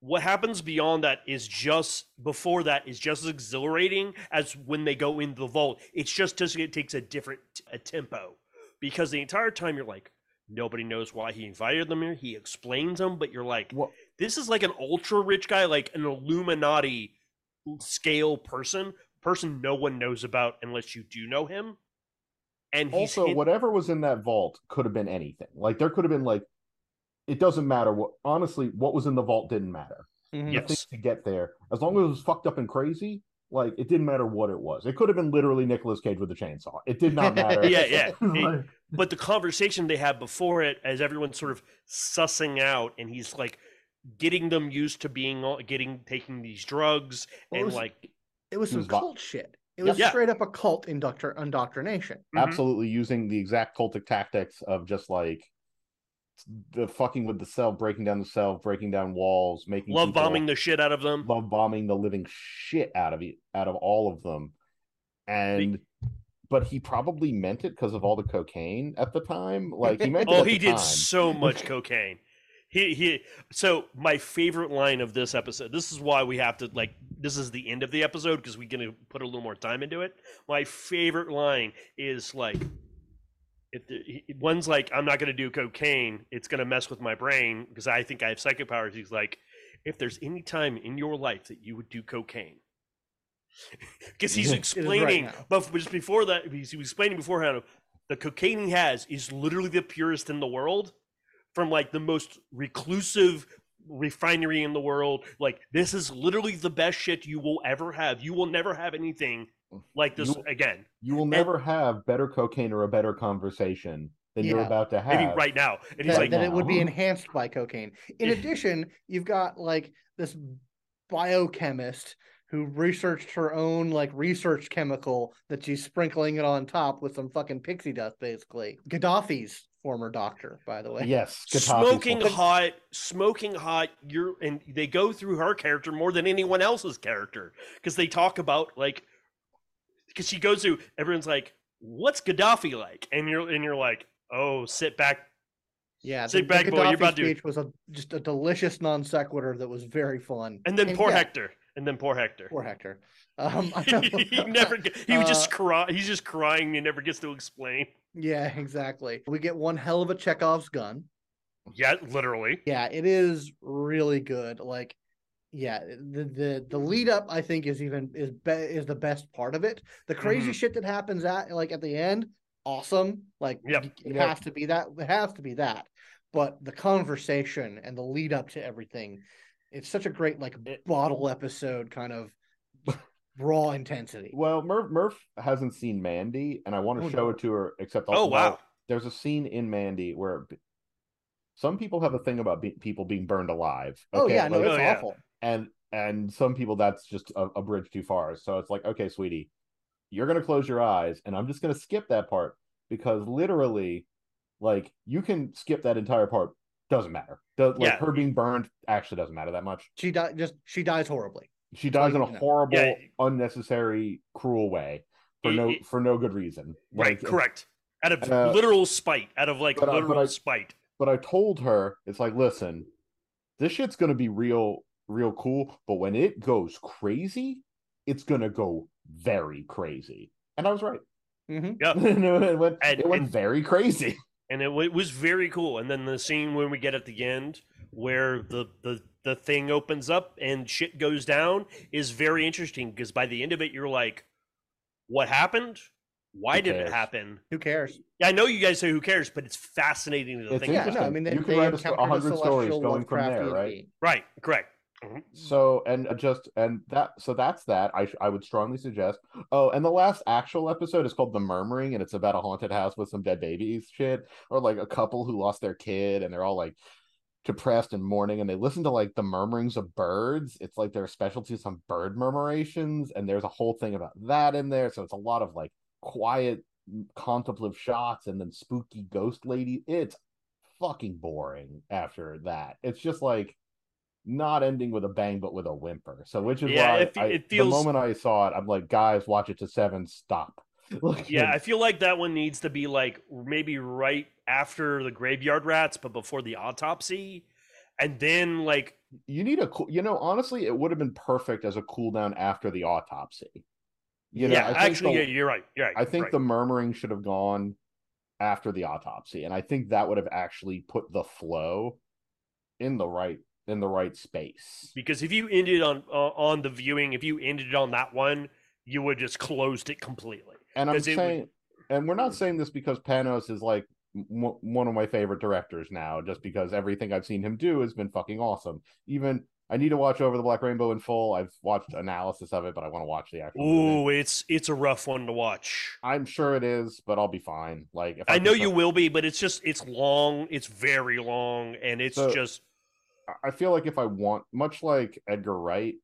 what happens beyond that is just before that is just as exhilarating as when they go into the vault. It's just just it takes a different a tempo because the entire time you're like nobody knows why he invited them here. He explains them, but you're like what? this is like an ultra rich guy, like an Illuminati scale person, person no one knows about unless you do know him. And Also, hid- whatever was in that vault could have been anything. Like there could have been like, it doesn't matter what. Honestly, what was in the vault didn't matter. Mhm. The Yes. to get there, as long as it was fucked up and crazy, like it didn't matter what it was. It could have been literally Nicolas Cage with a chainsaw. It did not matter. yeah, yeah. Like, but the conversation they had before it, as everyone's sort of sussing out, and he's like getting them used to being all- getting taking these drugs, Well, it and was- like It was some was vi- cult shit. It was Yeah. straight up a cult indoctr- indoctrination. Mhm. absolutely using the exact cultic tactics of just like the fucking with the cell, breaking down the cell, breaking down walls, making love bombing the shit out of them. love bombing the living shit out of it out of all of them and but he probably meant it because of all the cocaine at the time like he meant Oh, he did time. so much cocaine. He he. So my favorite line of this episode. This is why we have to like. This is the end of the episode because we're gonna put a little more time into it. My favorite line is like, if the, he- one's like, "I'm not gonna do cocaine. It's gonna mess with my brain because I think I have psychic powers." He's like, "If there's any time in your life that you would do cocaine." Because he's is right explaining, but just before that, he was explaining beforehand the cocaine he has is literally the purest in the world from like the most reclusive refinery in the world like this is literally the best shit you will ever have you will never have anything like this You- again. you will never have better cocaine or a better conversation than you're about to have. maybe right now. And he's that, like that it would be enhanced by cocaine. In addition, you've got like this biochemist who researched her own like research chemical that she's sprinkling it on top with some fucking pixie dust, basically. Gaddafi's former doctor, by the way. yes Gaddafi's smoking full- hot smoking hot you're and they go through her character more than anyone else's character because they talk about like because she goes through everyone's like what's gaddafi like and you're and you're like oh sit back Yeah, Sit back, boy, you're about to- speech was a just a delicious non sequitur that was very fun. and then poor yeah, hector and then poor hector Poor Hector. Um, he never he was just Uh, cry he's just crying he never gets to explain Yeah, exactly. We get one hell of a Chekhov's gun. yeah literally Yeah, it is really good. Like, yeah, the the the lead up I think is even is be, is the best part of it. The crazy Mhm. shit that happens at like at the end, awesome. Like, Yep. it Yep. has to be that. It has to be that. But the conversation and the lead up to everything, it's such a great like It- bottle episode kind of raw intensity. well murph murph hasn't seen mandy and i want to Oh, show no. it to her except oh also, wow there's a scene in mandy where some people have a thing about be- people being burned alive Oh yeah, no, Like, it's Oh, yeah. awful. And and some people that's just a, a bridge too far so it's like okay sweetie you're gonna close your eyes and i'm just gonna skip that part because literally like you can skip that entire part doesn't matter The- like Yeah. her being burned actually doesn't matter that much She died. Just she dies horribly. she dies in a to horrible Yeah. unnecessary cruel way for It- no it- for no good reason right Like, correct out of uh, literal spite out of like but I- but literal I- spite but I told her it's like, listen, this shit's gonna be real, real cool. But when it goes crazy, it's gonna go very crazy. And I was right. hmm yeah it went, And- it went and- very crazy. and it, wa- it was very cool. And then the scene when we get at the end, where the the the thing opens up and shit goes down, is very interesting because by the end of it, you're like, "What happened? Why Who did it happen?" Who cares? Yeah, I know you guys say who cares, but it's fascinating to It's think Yeah, about. no, I mean they, You can write a sto- encountered 100 stories celestial going from there, right? Right, correct. Mhm. So and just and that so that's that. I I would strongly suggest. Oh, and the last actual episode is called The Murmuring, and it's about a haunted house with some dead babies, shit, or like a couple who lost their kid, and they're all like depressed and mourning, and they listen to like the murmurings of birds. It's like their specialty, some bird murmurations, and there's a whole thing about that in there. So it's a lot of like quiet, contemplative shots, and then spooky ghost lady. It's fucking boring after that. It's just like not ending with a bang but with a whimper. So which is Yeah, why it I, it feels- the moment I saw it, I'm like, guys, watch it to seven, stop. Like, Yeah, I feel like that one needs to be like maybe right after the graveyard rats, but before the autopsy, and then like you need a cool. You know, honestly, it would have been perfect as a cool down after the autopsy. You know, yeah, I think actually, the- yeah, you're right. You're right. I think right. the murmuring should have gone after the autopsy, and I think that would have actually put the flow in the right in the right space. because if you ended on uh, on the viewing, if you ended on that one, you would just closed it completely. And I'm it would- saying, and we're not saying this because Panos is like m- one of my favorite directors now, just because everything I've seen him do has been fucking awesome. Even I need to watch Over the Black Rainbow in full. I've watched analysis of it, but I want to watch the actual. movie. Ooh, it's it's a rough one to watch. I'm sure it is, but I'll be fine. Like if I can know start- you will be, but it's just it's long. It's very long, and it's So- just I- feel like if I want, much like Edgar Wright,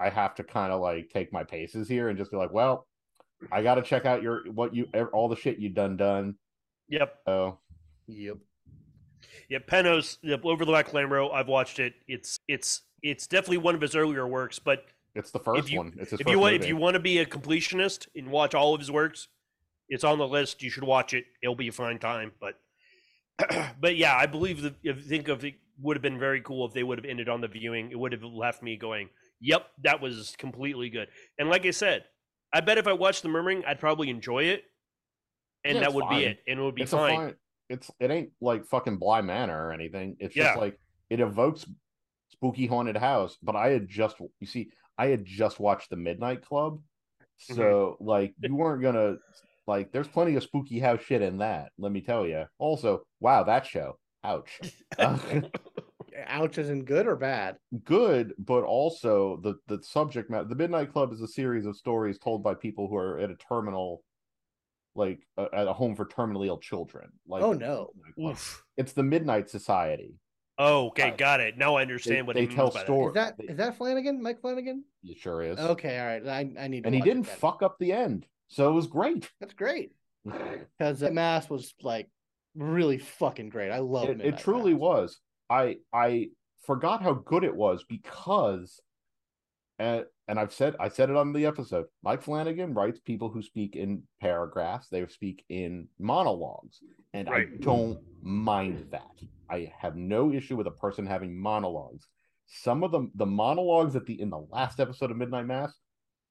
I have to kind of like take my paces here and just be like, well, I got to check out your what you all the shit you done done. yep, So Yep. yep. Panos, yep, Over the Black Rainbow. I've watched it. It's it's it's definitely one of his earlier works, but it's the first you- one. It's his if you want if you want to be a completionist and watch all of his works, it's on the list. You should watch it. It'll be a fine time. But but yeah, I believe that if think of it would have been very cool if they would have ended on the viewing. It would have left me going, "Yep, that was completely good." And like I said, I bet if I watched the Murmuring, I'd probably enjoy it, and Yeah, that would fine. be it, and it would be it's fine. fine. It's it ain't like fucking Bly Manor or anything. It's Yeah. just like it evokes spooky haunted house. But I had just you see, I had just watched the Midnight Club, Mm-hmm. so like you weren't gonna like. There's plenty of spooky house shit in that. Let me tell you. Also, wow, that show. Ouch. Ouch isn't good or bad. good, but also the the subject matter. The Midnight Club is a series of stories told by people who are at a terminal, like uh, at a home for terminally ill children. Like Oh, no. Oof. It's the Midnight Society. Oh, okay, Uh, got it. Now I They, understand what they tell stories. Is that is that Flanagan? Mike Flanagan? It sure is. Okay, all right. I, I need. To And he didn't then. fuck up the end, so it was great. That's great because that mass was like really fucking great. I love it, it truly was. I I forgot how good it was because, and and I've said I said it on the episode. Mike Flanagan writes people who speak in paragraphs. They speak in monologues, and Right. I don't mind that. I have no issue with a person having monologues. Some of them, the monologues at the in the last episode of Midnight Mass,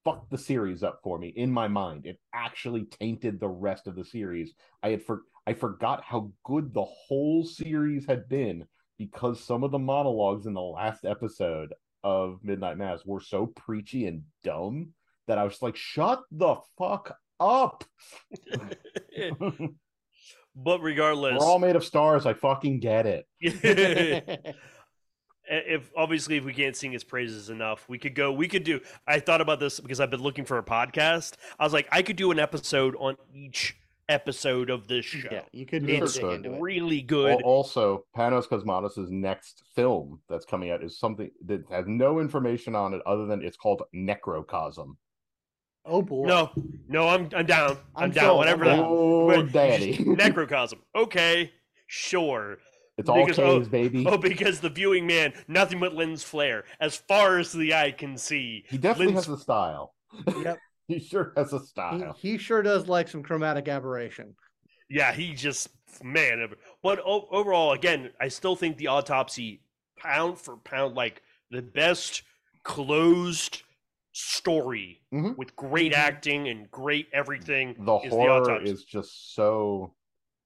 fucked the series up for me in my mind. It actually tainted the rest of the series. I had for I forgot how good the whole series had been because some of the monologues in the last episode of Midnight Mass were so preachy and dumb that I was like, shut the fuck up. but regardless, We're all made of stars. I fucking get it. if obviously if we can't sing his praises enough, we could go. We could do. I thought about this because I've been looking for a podcast. I was like, I could do an episode on each episode of this show. yeah, you could You really It's dig into it. really Al- good. Also, Panos Cosmatos' next film that's coming out is something that has no information on it other than it's called Necrocosm. Oh boy. No, no, I'm I'm down. I'm, I'm down. sold. Whatever I'm that. down. Oh, daddy. Necrocosm. Okay, sure. it's all Because- oh, K's, baby. Oh, because the viewing man, nothing but lens flare, as far as the eye can see. he definitely lens- has the style. Yep. he sure has a style. he sure does like some chromatic aberration. Yeah, he just man. But overall, again, I still think the autopsy, pound for pound, like the best closed story Mhm. with great acting and great everything. The is horror the autopsy. is just so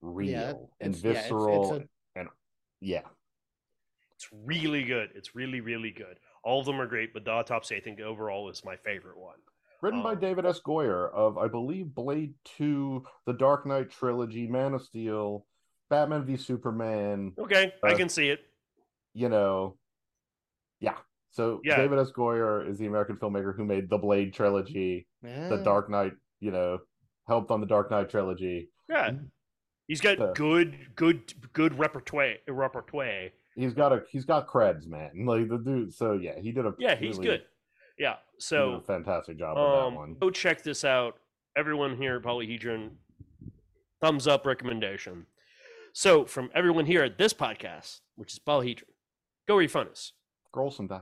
real Yeah, and it's- yeah, it's- visceral. it's a- yeah. It's really good. It's really really good. All of them are great, but the autopsy, I think, overall is my favorite one. Written by Um, David S. Goyer of, I believe, Blade 2, The Dark Knight trilogy, Man of Steel, Batman v Superman, Okay, I Uh, can see it. you know. Yeah. So Yeah. David S. Goyer is the American filmmaker who made the Blade trilogy, the Dark Knight, you know, helped on the Dark Knight trilogy. Yeah, he's got good, good, good repertoire. Repertoire. He's got a he's got creds, man. Like the dude. So yeah, he did a Yeah, he's really- good. Yeah. So fantastic job with that um, one. go check this out. Everyone here at Polyhedron, thumbs up recommendation. So from everyone here at this podcast, which is Polyhedron, go refund us. roll some dice.